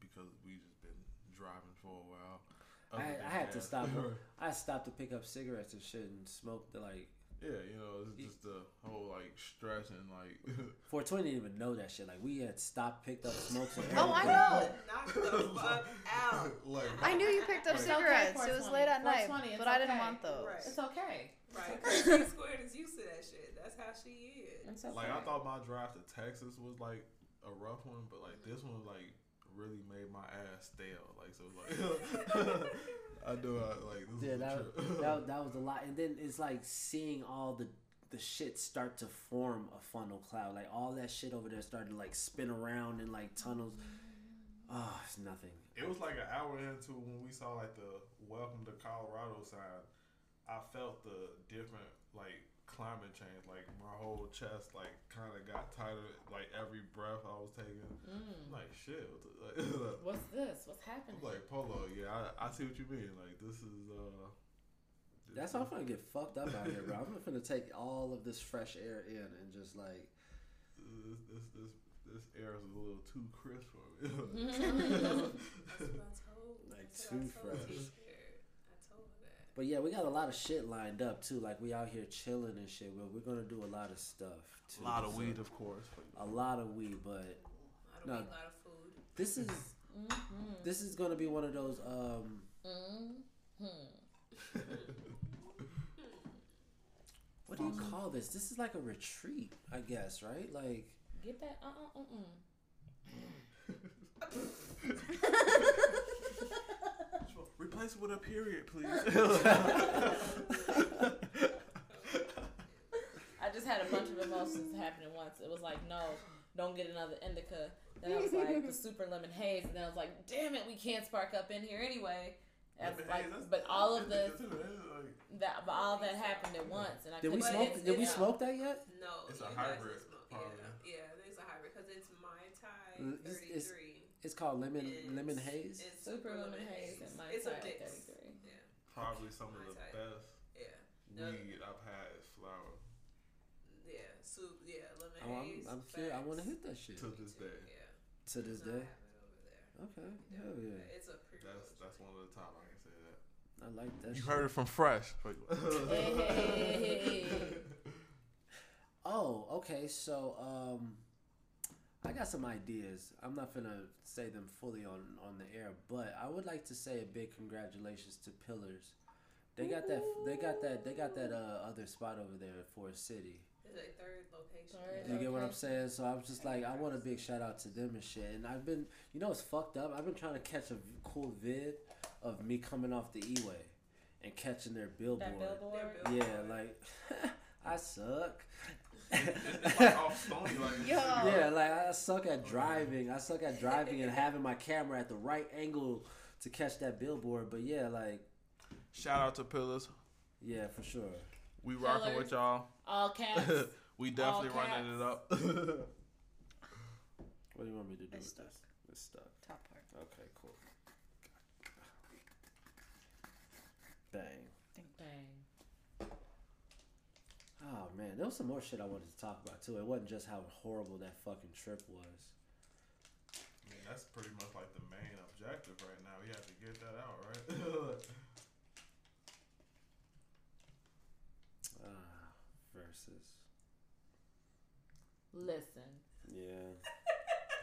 Because we just been driving for a while. I, I had to stop. I stopped to pick up cigarettes and shit and smoke the like. Yeah, you know, it's just the whole like stress and like. 420 didn't even know that shit. Like we had stopped, picked up smokes. And Oh, I know. Knock the fuck out. like I knew you picked up It's okay, cigarettes. it was late at night, 420, but it's I didn't want those. Right. It's okay. Right. She squared is used to that shit. That's how she is. It's okay. Like I thought my drive to Texas was like a rough one, but like this mm-hmm. one like really made my ass stale. Like so like I do I like this Yeah, that, that that was a lot. And then it's like seeing all the the shit start to form a funnel cloud. Like all that shit over there started to like spin around in like tunnels. Oh, it's nothing. It was like an hour into when we saw like the "Welcome to Colorado" sign. I felt the different like climate change. Like my whole chest like kind of got tighter. Like every breath I was taking. Mm. Like shit. Like, What's this? What's happening? I'm like Polo. Yeah, I, I see what you mean. Like this is. uh That's why I'm gonna get fucked up out here, bro. I'm gonna take all of this fresh air in and just like This this this, this air is a little too crisp for me. That's what I told. Like that's what I too told fresh. T-Spirit. I told her that. But yeah, we got a lot of shit lined up too. Like we out here chilling and shit. But we're gonna do a lot of stuff. Too, a lot of so- weed, of course. A lot of weed, but A lot of No. weed, a lot of food. this is Mm-hmm. this is gonna be one of those. um Mm-hmm. What do you call this? This is like a retreat, I guess, right? Like Get that? Uh uh uh uh. Replace it with a period, please. I just had a bunch of emotions happening once. It was like, no, don't get another indica. Then I was like, the super lemon haze. And then I was like, damn it, we can't spark up in here anyway. That's Lemon like, haze, that's- but all of the that's too, that's like- that, but all that happened at once, and I did we couldn't- smoke? Did we it's- smoke that yet? No, It's a you guys hybrid, smoke- Yeah, yeah, it's a hybrid because it's Mai Tai Mm, it's- it's- called lemon and lemon haze. It's super lemon haze and my It's a Thai mix. 33. Yeah, Probably some of the type. best yeah, No. weed I've had is flower yeah. Soup, yeah, lemon Oh, I'm, haze. I'm curious. I want to hit that shit to this day. Yeah. to this No, day. have it over there. Okay, Yeah, hell yeah, It's a pretty. That's that's one of the top. I can say that. I like that. You shit. heard it from Fresh. Hey. Oh, okay. So, um, I got some ideas. I'm not gonna say them fully on on the air, but I would like to say a big congratulations to Pillars. They got that. They got that. They got that uh, other spot over there at Forest City. It's a third location. Third You get what I'm saying? So I was just like, I want a big shout out to them and shit. And I've been, you know, it's fucked up. I've been trying to catch a cool vid of me coming off the E-way and catching their billboard. That billboard. Their Yeah, like I suck. It's like off Stony, like in the Yo. city. Yeah, like I suck at driving. I suck at driving and having my camera at the right angle to catch that billboard. But yeah, like Shout out to Pillars. yeah, for sure. We rocking with y'all. All caps. we definitely All running it up. What do you want me to do It's with stuck. this? It's stuck. Top part. Okay, cool. Bang. Oh man, there was some more shit I wanted to talk about too. It wasn't just how horrible that fucking trip was. I mean, that's pretty much like the main objective right now. We have to get that out, right? Ah, Verzuz. Listen. Yeah.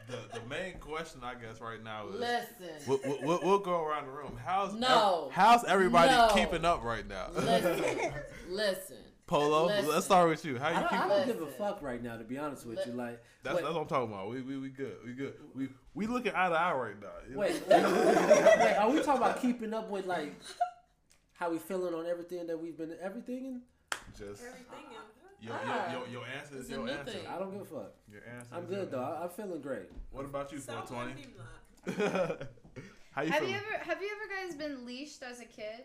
the the main question, I guess, right now is Listen. we'll, we'll, we'll, we'll go around the room. How's ev- No. how's everybody No. keeping up right now? Listen. Listen. Polo, Listen. let's start with you. How I you don't, I keep? don't give a fuck right now, to be honest with you. Like, That's, wait, that's what I'm talking about. We we, we good. We good. We we looking eye to eye right now. wait, wait, wait, are we talking about keeping up with like how we feeling on everything that we've been everything? And just Everything in your Ah. your, your, your answer is It's your new answer. thing. I don't give a fuck. Your answer. I'm is your good though. answer. I, I'm feeling great. What about you, South 420? How you Have feeling? you ever have you ever guys been leashed as a kid?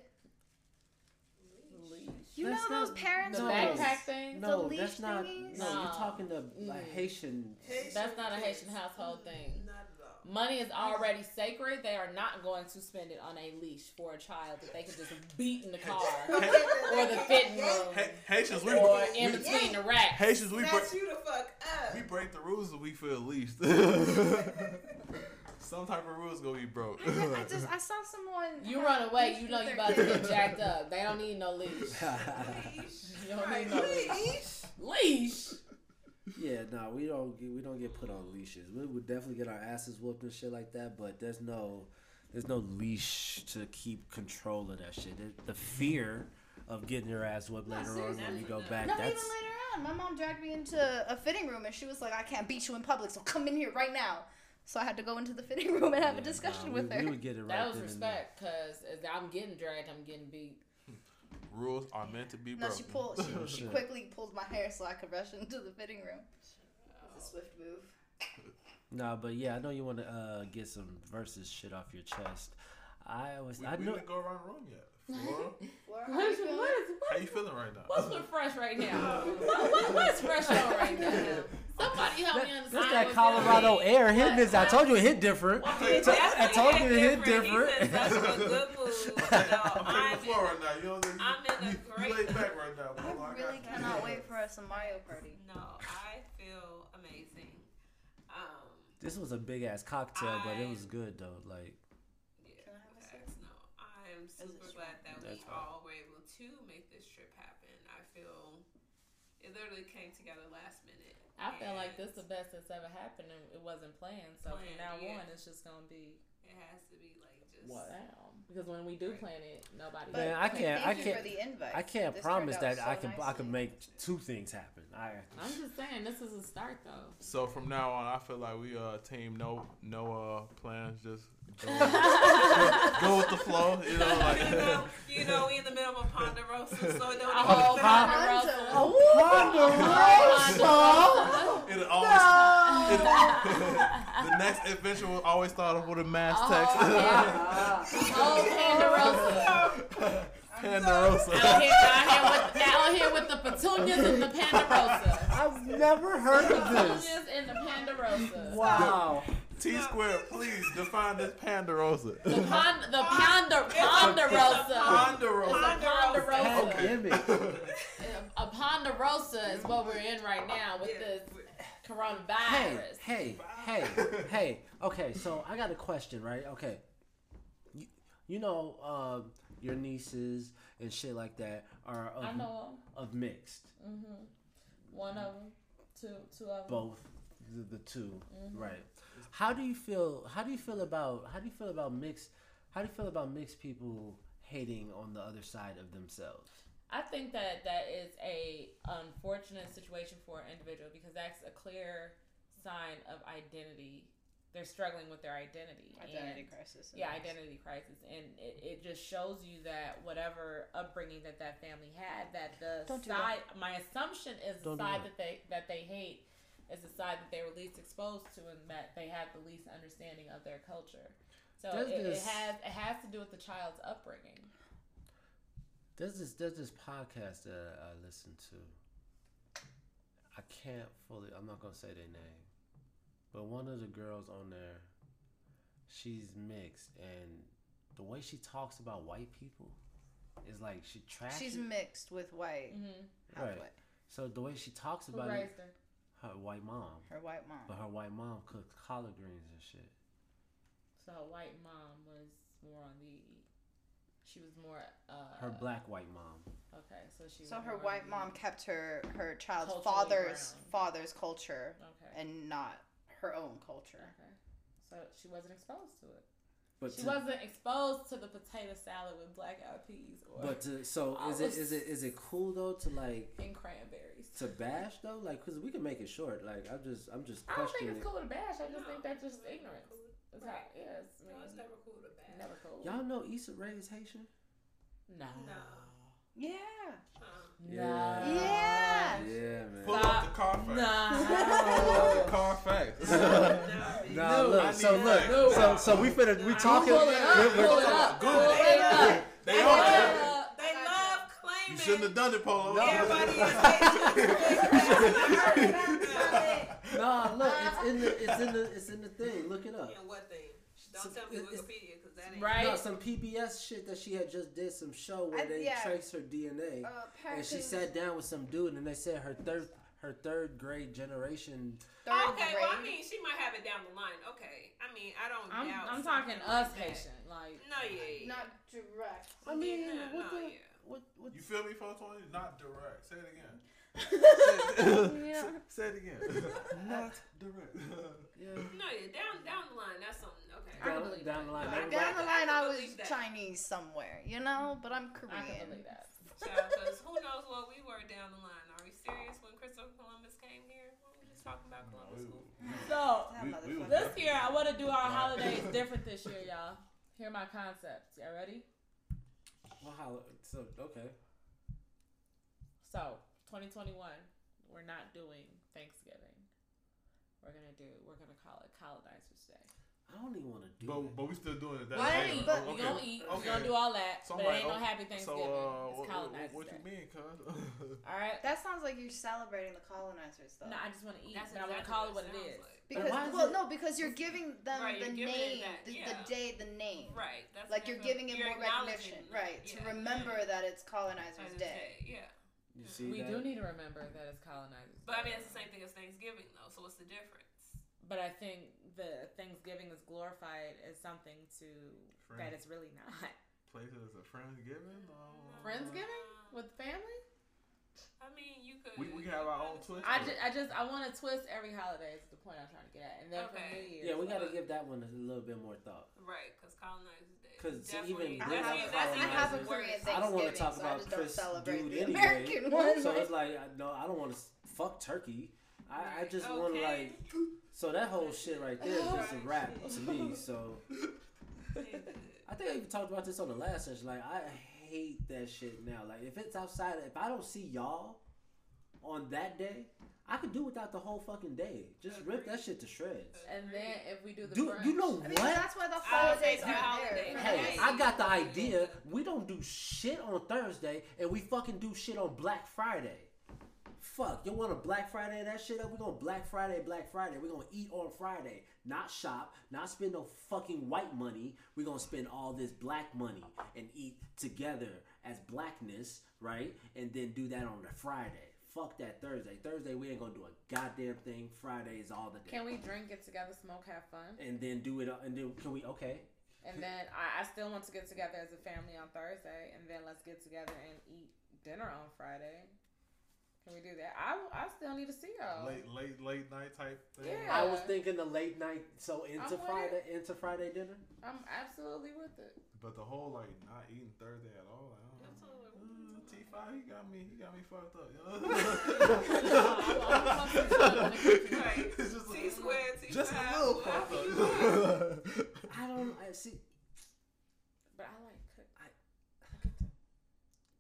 Leash. You That's know those not- parents The No. with backpack thing? No, leash that's not. thingies? No, you're talking to a Mm. Haitian. That's not a Haitian household thing. Not at all. Money is already sacred. They are not going to spend it on a leash for a child that they can just beat in the car or the fitting room Ha- Haitians, we, or in we, between the racks. Haitians, we break, you the fuck we break the rules and we feel least. Some type of rules gonna be broke. I, ju- I just I saw someone. You run away, you know you their about to get jacked up. They don't need no leash. You don't Right, need no leash. Leash. Yeah, no, we don't get we don't get put on leashes. We would definitely get our asses whooped and shit like that, but there's no there's no leash to keep control of that shit. The, the fear of getting your ass whooped No, later on when you go No, back. No, even that's later on, my mom dragged me into a fitting room and she was like, "I can't beat you in public, so come in here right now." So I had to go into the fitting room and have yeah, a discussion nah, with her. We would get it right That was then and there. respect, cause I'm getting dragged, I'm getting beat. rules are meant to be broken. no, broken. she pulled. She, Oh, she quickly pulled my hair so I could rush into the fitting room. It's a swift move. Nah, but yeah, I know you want to uh, get some Verzuz shit off your chest. I was, We, I we know. didn't go around the room yet. Flora, Flora, What is, what is, how you feeling right now? what's with fresh right now? What, what, what's fresh on right now? Somebody help me understand. That's that Colorado air hitting this. I told you it hit different. Well, I it I told you it hit He different. said such a good mood. No, I'm I'm on the floor right now. You know, I'm in a you, great- you laid back right now. bro. I really you. cannot wait for us a Mario Party. No, I feel amazing. Um, This was a big ass cocktail, but it was good though. Like, yeah, Can I have a facts. No, I am super glad that we That's right. all were able to make this trip happen. I feel it literally came together last minute. I feel like this is the best that's ever happened, and it wasn't planned. So from now yeah. on, it's just gonna be It has to be like just wow, because when we do plan it, nobody. But Man, I can't- Thank I can't- for the invite. I can't This promise that out I so can I can make two things happen. I I'm just saying this is a start though. So from now on, I feel like we uh team no no uh plans, just go, go with the flow. You know, you like know, you know, we in the middle of a ponderosa, so it don't A whole even oh, Ponderosa. Ponderosa. it always it, the next adventure will always start off with a mass oh, text. Whole oh, Ponderosa. Ponderosa. Out here, out here with, out here with the petunias and the Ponderosa. I've never heard of this. Petunias and the Ponderosa. Wow. T square, please define this Ponderosa. The pond, the ponder, Ponderosa. Ponderosa. Ponderosa. Pandemic. A ponderosa is what we're in right now with Yeah. this Hey, coronavirus. hey, hey, hey. Okay, so I got a question, right? Okay. You, you know, um, your nieces and shit like that are of, I know of mixed. them. hmm One of them, two, two of them. both the, the 2 Mm-hmm. right how do you feel how do you feel about how do you feel about mixed how do you feel about mixed people hating on the other side of themselves I think that that is a unfortunate situation for an individual because that's a clear sign of identity. They're struggling with their identity. Identity and- crisis. Yeah, identity crisis, and it, it just shows you that whatever upbringing that that family had, that the Don't do side. My assumption is the Don't do side that. that they that they hate is the side that they were least exposed to, and that they had the least understanding of their culture. So Does it, it has it has to do with the child's upbringing. there's this there's this podcast that i listen to i can't fully i'm not gonna say their name but one of the girls on there she's mixed and the way she talks about white people is like she trashes She's mixed with white. Mm-hmm. Right. white. so the way she talks Who about it her? Her white mom Her white mom. But her white mom cooked collard greens and shit. So her white mom was more on the. She was more. Uh, Her black white mom. Okay, so she. So was her white mom kept her her child's father's ground. father's culture Okay. and not her own culture. Okay. So she wasn't exposed to it. But She to, wasn't exposed to the potato salad with black eyed peas or But to, so is it is it is it cool though to like and cranberries. to bash though? Like, cause we can make it short. Like, I'm just I'm just I don't think questioning. it's cool to bash. I just think No, that's just it's ignorance. cool. It's Right. how, yes, I No, mean, it's never cool to bad. never cool. Y'all know Issa Rae is Haitian. No. No. Yeah. Yeah. Yeah. Yeah, man. Pull up the car facts. Nah. Pull up the car facts. Nah, I look. So look. facts. So so we finna we talking. Pull it up. we're- we're- Pull it up. Good. Pull it up. They Pull all it good. up. they love claiming. You shouldn't have done it, Polo. Everybody is Nah, look. It's in the it's in the it's in the thing. Look it up. And what thing? Don't So tell me it's- Wikipedia because that ain't Right. No, some PBS shit that she had just did some show where I- they yeah. traced her DNA. Uh, and she sat down with some dude and they said her third her third grade generation third okay, grade. well, I mean, she might have it down the line. Okay, I mean, I don't. I'm, doubt I'm talking something us like that. Haitian. Like, No, yeah, yeah. not direct. I mean Yeah, what no, the yeah. what what You feel me, 420? Not direct. Say it again. Yeah. Say it again. Not direct. yeah No, yeah, down down the line, that's something. Okay, I can down, believe down the line I everybody- Down the line, can I was that. Chinese somewhere, you know, but I'm I can Korean. believe that. because who knows what we were down the line? Are we serious when Christopher Columbus came here? What were we just talking about Columbus? School? So, We- we this year, I want to do our holidays different this year, y'all. Hear my concepts. Y'all ready? well, how, so okay So, 2021, we're not doing Thanksgiving. we're gonna do we're gonna call it Colonizers Day. I don't even want to do But that. but we still doing it that Well, day. ain't, but- we Okay. gonna eat, we Okay. gonna do all that, So but I'm it like, ain't no happy Thanksgiving. So, uh, it's what, Colonizers what Day. you mean, cuz? All right. That sounds like you're celebrating the colonizers, though. No, I just want to eat, That's but I want to call it what what it it sounds like. because well, it- no, because you're giving them Right, the giving name, that, the, yeah. the day, the name. Right. That's Like you're giving it more recognition, right? To remember that it's Colonizers Colonizers Day. Yeah. You see We that? do need to remember that it's colonizers. But I mean, it's the same thing as Thanksgiving, though. So what's the difference? But I think the Thanksgiving is glorified as something to that it's really not. Places of Friendsgiving? or- Friendsgiving with family. I mean, you could. We, we can have our own twist. I just. I just, I want to twist every holiday. Is the point I'm trying to get at, and then for Okay. New Year's, Yeah, we got to uh, give that one a little bit more thought. Right, because Colonizers Day. 'Cause definitely, even- I that's have, even- I, that's I have a worse. Korean I don't want to talk so about just don't Chris dude anyway. American one. So it's like no, I don't want to fuck turkey. I, I just want to like. So that whole shit right there is just a wrap to me. So I think I even talked about this on the last session. Like I hate that shit now. Like if it's outside, if I don't see y'all on that day, I could do without the whole fucking day. Just rip that shit to shreds. and then if we do the Do brunch, you know what? I mean, what? that's why the holidays are holiday- there. Hey, Hey. I got the idea. We don't do shit on Thursday, and we fucking do shit on Black Friday. Fuck, you want to Black Friday that shit up? We gonna Black Friday, Black Friday. We gonna eat on Friday, not shop, not spend no fucking white money. We gonna spend all this black money and eat together as blackness, right? And then do that on the Friday. Fuck that Thursday. Thursday we ain't gonna do a goddamn thing. Friday is all the day. can we drink, get together, smoke, have fun, and then do it. And then can we? Okay. and then I, I still want to get together as a family on Thursday, and then let's get together and eat dinner on Friday. Can we do that? I, I still need to see y'all. late late late night type thing. Yeah. I was thinking the late night, so into I'm with Friday, into Friday dinner. I'm absolutely with it. But the whole like not eating Thursday at all. I don't know. Uh, T five, he got me. He got me fucked up. Right. T squared, T just a five, little fucked up. I don't. I see. But I like cook. I- I get to-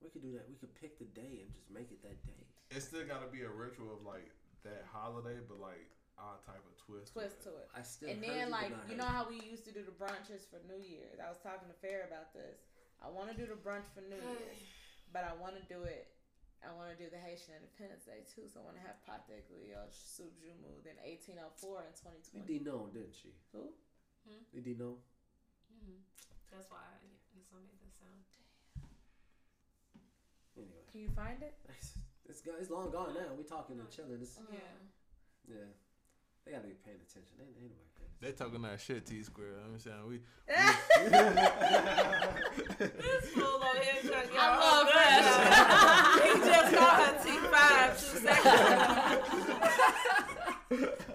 We could do that. We could pick the day and just make it that day. It still got to be a ritual of like that holiday, but like our type of twist. twist to it. I still. And heard then, you, like, you know how we used to do the brunches for New Year's? I was talking to Fair about this. I want to do the brunch for New Year's, but I want to do it. I want to do the Haitian Independence Day too, so I want to have Pate Griot, Soup Joumou, then 1804 and 2020. You 2020. did know, didn't she? Who? You did know. Mm-hmm. That's why I it's gonna make that sound. Anyway, Can you find it? it's it's, go- it's long gone now. We talking and chilling. It's, Yeah. yeah, they gotta be paying attention. Ain't, ain't nobody paying They talking that shit, T square. I'm saying we. This fool over here trying to get I our love own that. He just called her T five two seconds.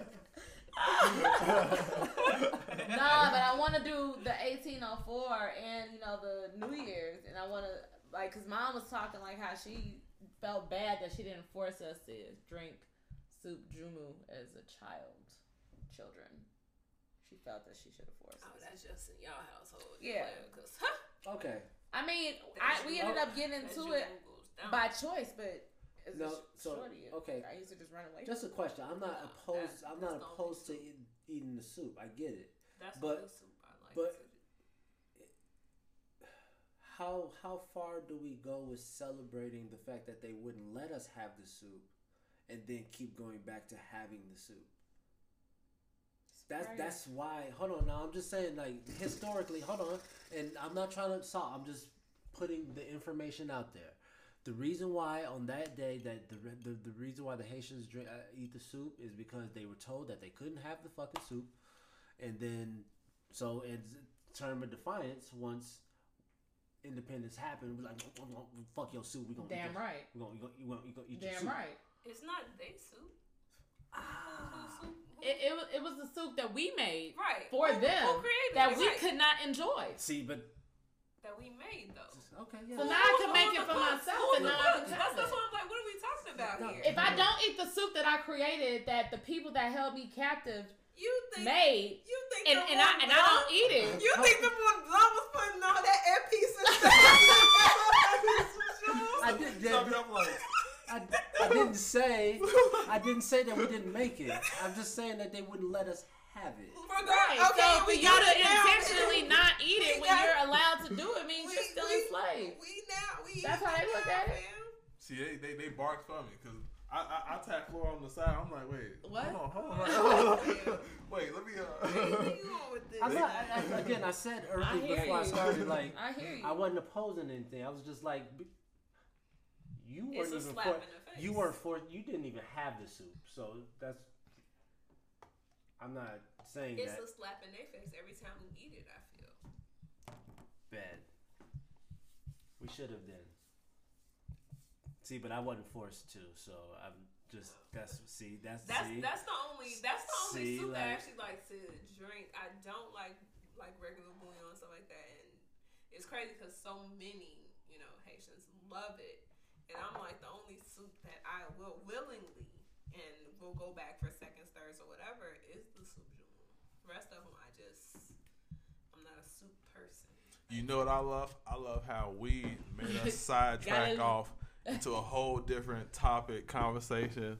nah, but I want to do the 1804 and you know the New Year's, and I want to like, cause mom was talking like how she felt bad that she didn't force us to drink soup joumou as a child, children. She felt that she should have forced Oh, us. that's just in y'all household. Yeah. Cause, attention. Okay. I mean, I, we ended up getting into it by choice, but No, so, shorty, okay. I used to just run away. Just a question. I'm not No, opposed. that- I'm not opposed to eat, eating the soup. I get it. That's but- the soup I like. but- to- How how far do we go with celebrating the fact that they wouldn't let us have the soup, and then keep going back to having the soup? That's Right. that's why. Hold on, now I'm just saying, like historically, hold on, and I'm not trying to solve. I'm just putting the information out there. The reason why on that day that the the, the reason why the Haitians drink, uh, eat the soup is because they were told that they couldn't have the fucking soup, and then so in term of defiance, once independence happened, we're like fuck your soup, we gonna Damn eat right. we gonna, we gonna, you gonna, you gonna eat your Damn soup. right. It's not they soup. Ah. Who soup? Who- It, it was it was the soup that we made right for Who- them Who created that it? we Right. could not enjoy. See, but that we made though. okay, yeah. So now I can make it for cooks? myself, Who's and now I can That's, that's what I'm like. What are we talking about No. here? If I don't eat the soup that I created, that the people that held me captive you think made, you think and, the and I Mont and I don't eat it. You think the Mont Blanc was putting all that earpiece in I did. Stop Yeah, me up like. I, I didn't say I didn't say that we didn't make it. I'm just saying that they wouldn't let us have it. Right. Okay, so for you got to it now. intentionally not eat it when got- you're allowed to do it means We- you're still we- enslaved. We now we. That's how they look at it? See, they, they, they barked for me because I, I, I tap floor on the side. I'm like, wait. What? Hold on, hold on. Hold on. wait, let me. Uh, Where you going with this? I'm not, I, I- again, I said I earlier hear before I you. started, like, I hear you. I wasn't opposing anything. I was just like, you weren't a even slap for, in the face. you weren't for, you didn't even have the soup. So that's, I'm not saying It's that a slap in their face every time we eat it. I feel. bad. We should have then. See, but I wasn't forced to, so I'm just that's see that's That's see. that's the only that's the only See, soup that I actually like to drink. I don't like like regular bouillon and stuff like that, and it's crazy because so many you know Haitians love it, and I'm like the only soup that I will willingly and will go back for seconds, thirds, or whatever is the soup journal. The rest of them, I just I'm not a soup person. You know what I love? I love how we made us sidetrack Gotta- off into a whole different topic conversation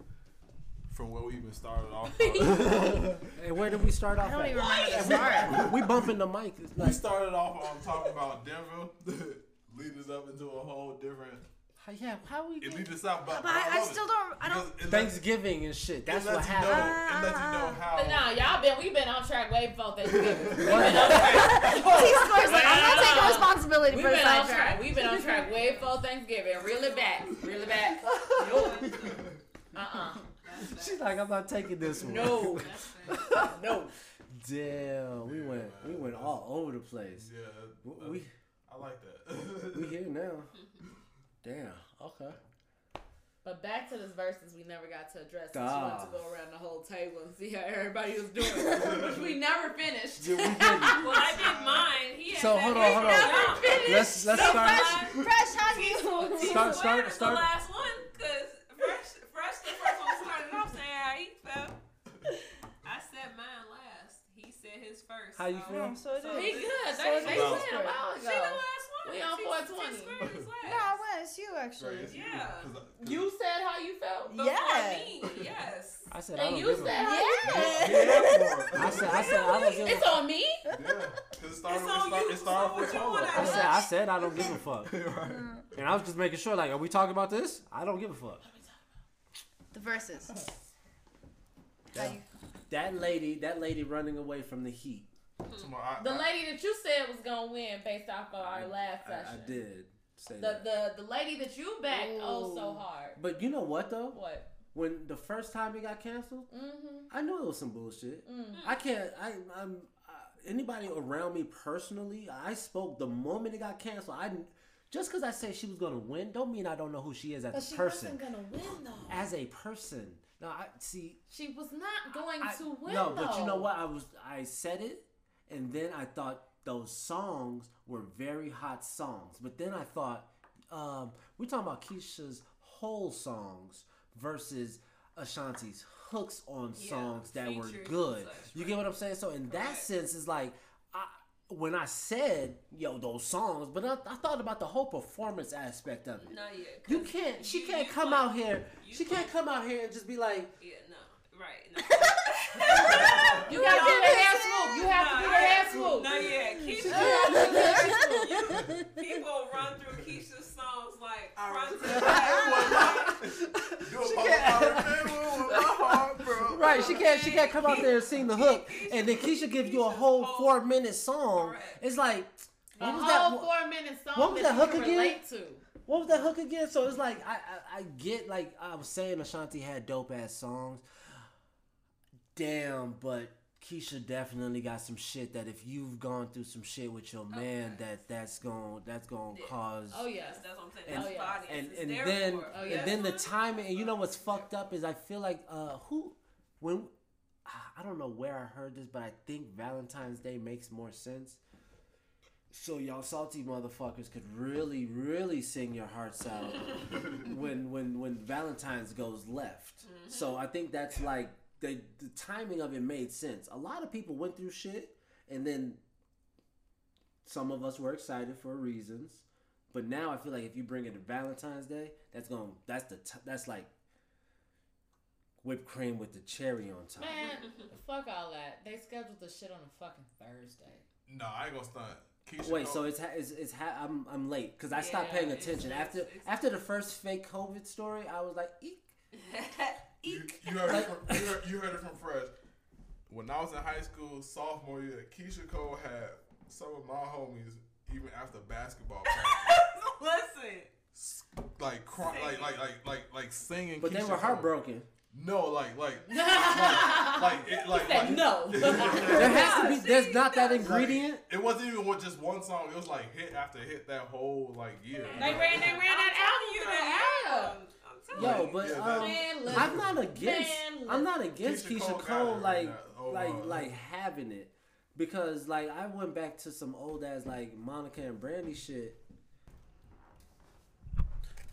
from where we even started off. from. Hey, where did we start off? I don't at? even remember the start. we bumping the mic. It's we started off on talking about Denver, leading us up into a whole different. How- yeah, how we It get leads us out, but, But I, I still don't. I don't. Because Thanksgiving and shit. That's what lets you happened. Know, it lets you know how. But nah, y'all been we've been on track way before Thanksgiving. We've been on track. T scores like I'm not taking responsibility We've for the been on sidetrack. track. We've been on track way before Thanksgiving. Reel it back. Reel it back. No. Uh uh She's like, I'm not taking this one. No. No. Damn, we went we went all over the place. yeah, W- We I like that. we here now. Damn. Okay. But back to this Verzuz we never got to address. Since you Ah. wanted to go around the whole table and see how everybody was doing, which we never finished. Yeah, we didn't. Well, I did mine. He So, that hold on, hold on. down. Let's let's So start. fresh, fresh, how do you? T Start- start- is start. the last one because fresh, fresh the first one started off saying how he felt. I said mine last. He said his first. How you so- feel? So it He good. So They, it's they said a Square. while She the last one. We on 420. T Square is last. No, I went. It's you actually. Right, it's you, Yeah. 'cause You said how you felt. Before Yeah. me, yes. I said And don't you said fuck. how you Yeah. Yeah, I said I said I don't give a It's on me. Yeah, because it started, It's on you. it started So with what you Polo. wanna I said I said I don't give a fuck. right. And I was just making sure, like, are we talking about this? I don't give a fuck. The Verzuz. That, that lady, that lady running away from the heat. Tomorrow, I, The I- lady that you said was gonna win based off of our last I, session. I did say The that. the the lady that you backed oh so hard. But you know what though? What? When the first time it got canceled, Mm-hmm. I knew it was some bullshit. Mm. I can't. I, I'm uh, anybody around me personally. I spoke the moment it got canceled. I just because I said she was gonna win, don't mean I don't know who she is as But a she person. wasn't gonna win though. As a person, no, I see. She was not going I- to win no, though. but you know what? I was. I said it, and then I thought those songs were very hot songs. But then I thought um, we're talking about Keyshia's whole songs versus Ashanti's hooks on Yeah, songs that were good. such, You right. get what I'm saying? So in that sense, it's like I, when I said yo those songs, but I, I thought about the whole performance aspect of it. Not yet. You can't. She you- can't you come out here. She can't come out here and just be like, Yeah, no. Right. No. You gotta do the hair swoop. You have to do the hair swoop. Not yet. You Keyshia, have to do the hair swoop. people run through Keyshia's songs like front to back. Do a Polo with my heart, bro. Right, she can't. She can't come out there and sing the hook, and then Keyshia gives you a whole four minute song. It's like, A what was whole that? four minute song what was that, that you hook can again? to. What was that hook again? So it's like I, I, I get like I was saying, Ashanti had dope ass songs. Damn, but Keyshia definitely got some shit that if you've gone through some shit with your man, Okay. that that's going that's going to Yeah. cause. Oh. Yes, that's what I'm saying. And- oh, yeah. and and then. Oh, and then the timing and you know what's fucked up is I feel like uh who when I don't know where I heard this but I think Valentine's Day makes more sense. So y'all salty motherfuckers could really really sing your hearts out when when when Valentine's goes left. So I think that's like the the timing of it made sense. A lot of people went through shit and then some of us were excited for reasons. But now I feel like if you bring it to Valentine's Day, that's going to that's the t- that's like whipped cream with the cherry on top. Man, fuck all that. They scheduled the shit on a fucking Thursday. No, I ain't gonna stunt. Keyshia Wait, Cole- so it's ha- it's, it's ha- I'm I'm late because I stopped paying attention it's- after it's- after the first fake COVID story. I was like, eek. you, you heard it from, you, heard, you heard it from Fresh. When I was in high school, sophomore year, Keyshia Cole had some of my homies, even after basketball practice, Listen. like cry, like like like like like singing. but they Keyshia were Cole. heartbroken. No, like like like like it, like, like no. There has to be. There's not that ingredient. It wasn't even with just one song. It was like hit after hit that whole like year. They ran, they ran that telling you album. album. I'm telling Yo, you. but Yeah, um, Man, listen. I'm not against. Man, I'm not against Keyshia Keyshia Cole Cole, like. Oh, like wow. like having it because like I went back to some old ass like Monica and Brandy shit.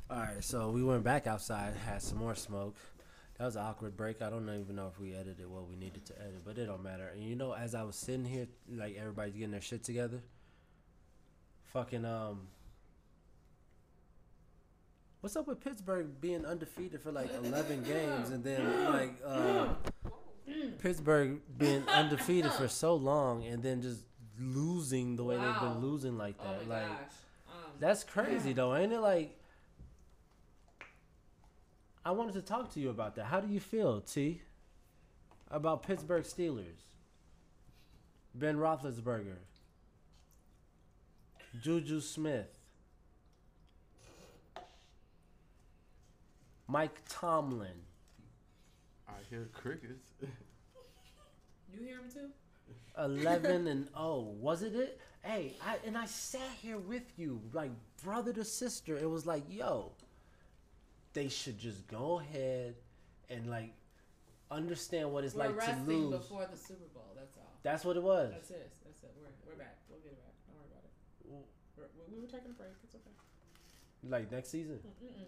All right, so we went back outside, had some more smoke. That was an awkward break. I don't even know if we edited what we needed to edit, but it don't matter. And you know, as I was sitting here, like everybody's getting their shit together. Fucking um. What's up with Pittsburgh being undefeated for like eleven games and then like uh, Pittsburgh being undefeated for so long and then just losing the way they've been losing like Oh that? my like. Um, that's crazy though, ain't it? Like I wanted to talk to you about that. How do you feel, T? About Pittsburgh Steelers? Ben Roethlisberger, Juju Smith, Mike Tomlin. I hear crickets. you hear him too? 11 and 0 was it it hey I, and i sat here with you like brother to sister it was like yo they should just go ahead and like understand what it's We're like to lose before the Super Bowl. That's all. that's what it was That's it. That's it. We're, we're back. We'll get it back. Don't worry about it. We're, we, we were taking a break. It's okay. like next season Mm-mm.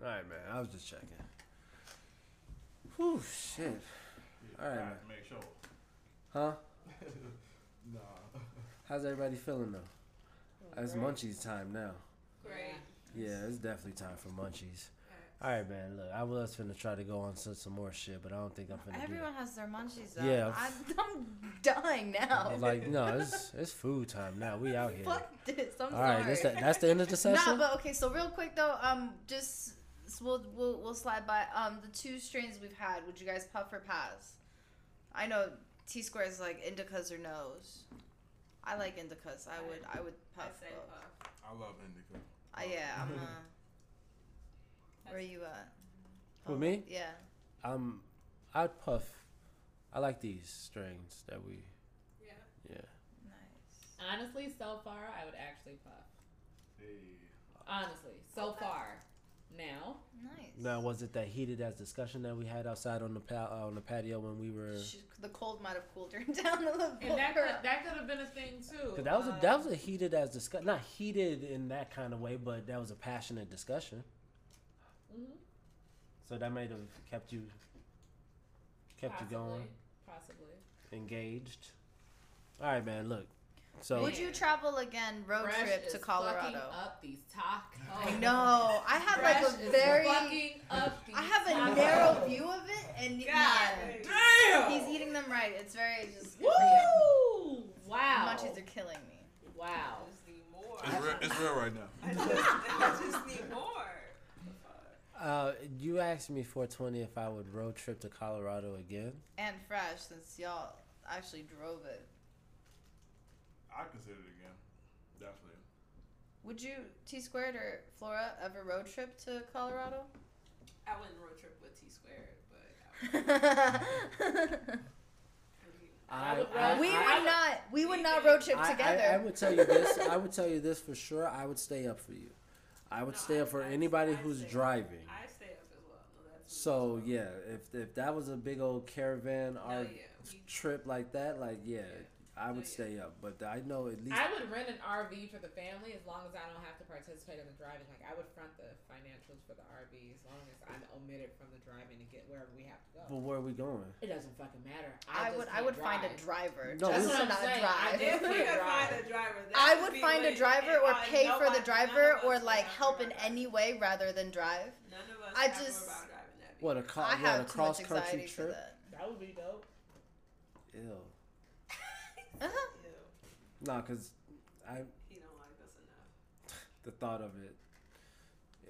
All right man i was just checking Whew, shit All right, man. Make sure. huh Nah. how's everybody feeling though it's munchies time now Great. yeah it's definitely time for munchies all right man look i was finna try to go on to some more shit but i don't think i'm finna do that. Everyone has their munchies though. Yeah. I'm, I'm dying now. Like no, it's it's food time now. We out here. Fuck this. I'm All right, sorry. that's the, that's the end of the session. Nah, session. but okay. So real quick though, um, just so we'll we'll we'll slide by. Um, the two strains we've had. Would you guys puff or pass? I know T square is like indicas or nose. I like indicas. I would I would I puff. say both. puff. I love indica. Uh, yeah, I'm. Uh, where you at? With Oh, me? Yeah. Um, I'd puff. I like these strains that we. Yeah. Yeah. Nice. Honestly, so far, I would actually puff. Hey. Honestly, so far. Now, Nice. Now, was it that heated as discussion that we had outside on the pa- uh, on the patio when we were? Sh- The cold might have cooled her down a little bit. and that could, that could have been a thing too. 'Cause that was a, Um, that was a heated as discussion. Not heated in that kind of way, but that was a passionate discussion. mhm, So that might have kept you kept you going, Possibly. engaged. All right, man. Look. So Would you travel again road Fresh trip is to Colorado? up these tacos. I know. I have like a is very. up these I have a tacos. narrow view of it, and God yeah, damn. he's eating them right. It's very just. good for. Woo! Wow. Munchies are killing me. Wow. I just need more. It's real, it's real right now. I just, I just need more. Uh, you asked me 420 if I would road trip to Colorado again. And fresh, since y'all actually drove it. I consider it again. Definitely. Would you T squared or Flora ever road trip to Colorado? I wouldn't road trip with T squared, but I would. I I- rather- we I- would not. We would not road trip together. I, I would tell you this. I would tell you this for sure. I would stay up for you. I would No, stay I- up for I- anybody I who's stay up. driving. I stay up as well. No, that's So well. yeah, if if that was a big old caravan No, or yeah, trip like that, like yeah, Yeah. I would No, yeah. stay up. But I know at least I would rent an RV for the family as long as I don't have to participate in the driving. Like I would front the financials for the RV as long as I'm omitted from the driving to get wherever we have to go. But where are we going? It doesn't fucking matter. I just would. I can't would find a driver No, just we- to That's what not I'm saying. I drive. If we could find a driver, I would find a driver or I- pay for the driver or like help in any way rather than drive. None of us I just- about driving that What a co- I what, have a cross country anxiety for trip? that. That would be dope. Ew. Uh-huh. Ew. Nah, cause I He don't like us enough. the thought of it,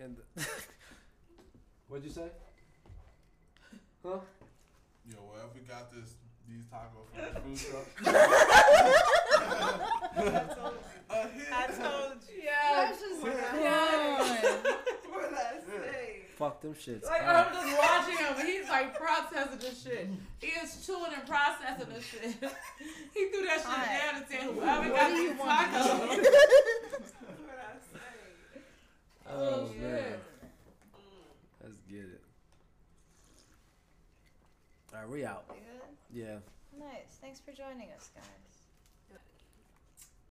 and what'd you say? Huh? Yo, wherever we got this these tacos from the food truck. A hit. I told you. Yeah. What I say? Fuck them shits. Like Alright. I'm just watching him, he's like processing this shit. He is chewing and processing this shit. he threw that shit Alright. down and said, "Whoever What got do you these want? tacos." What I say? Oh shit. man, Mm. let's get it. Alright, we out. You good? Yeah. Nice. Thanks for joining us, guys.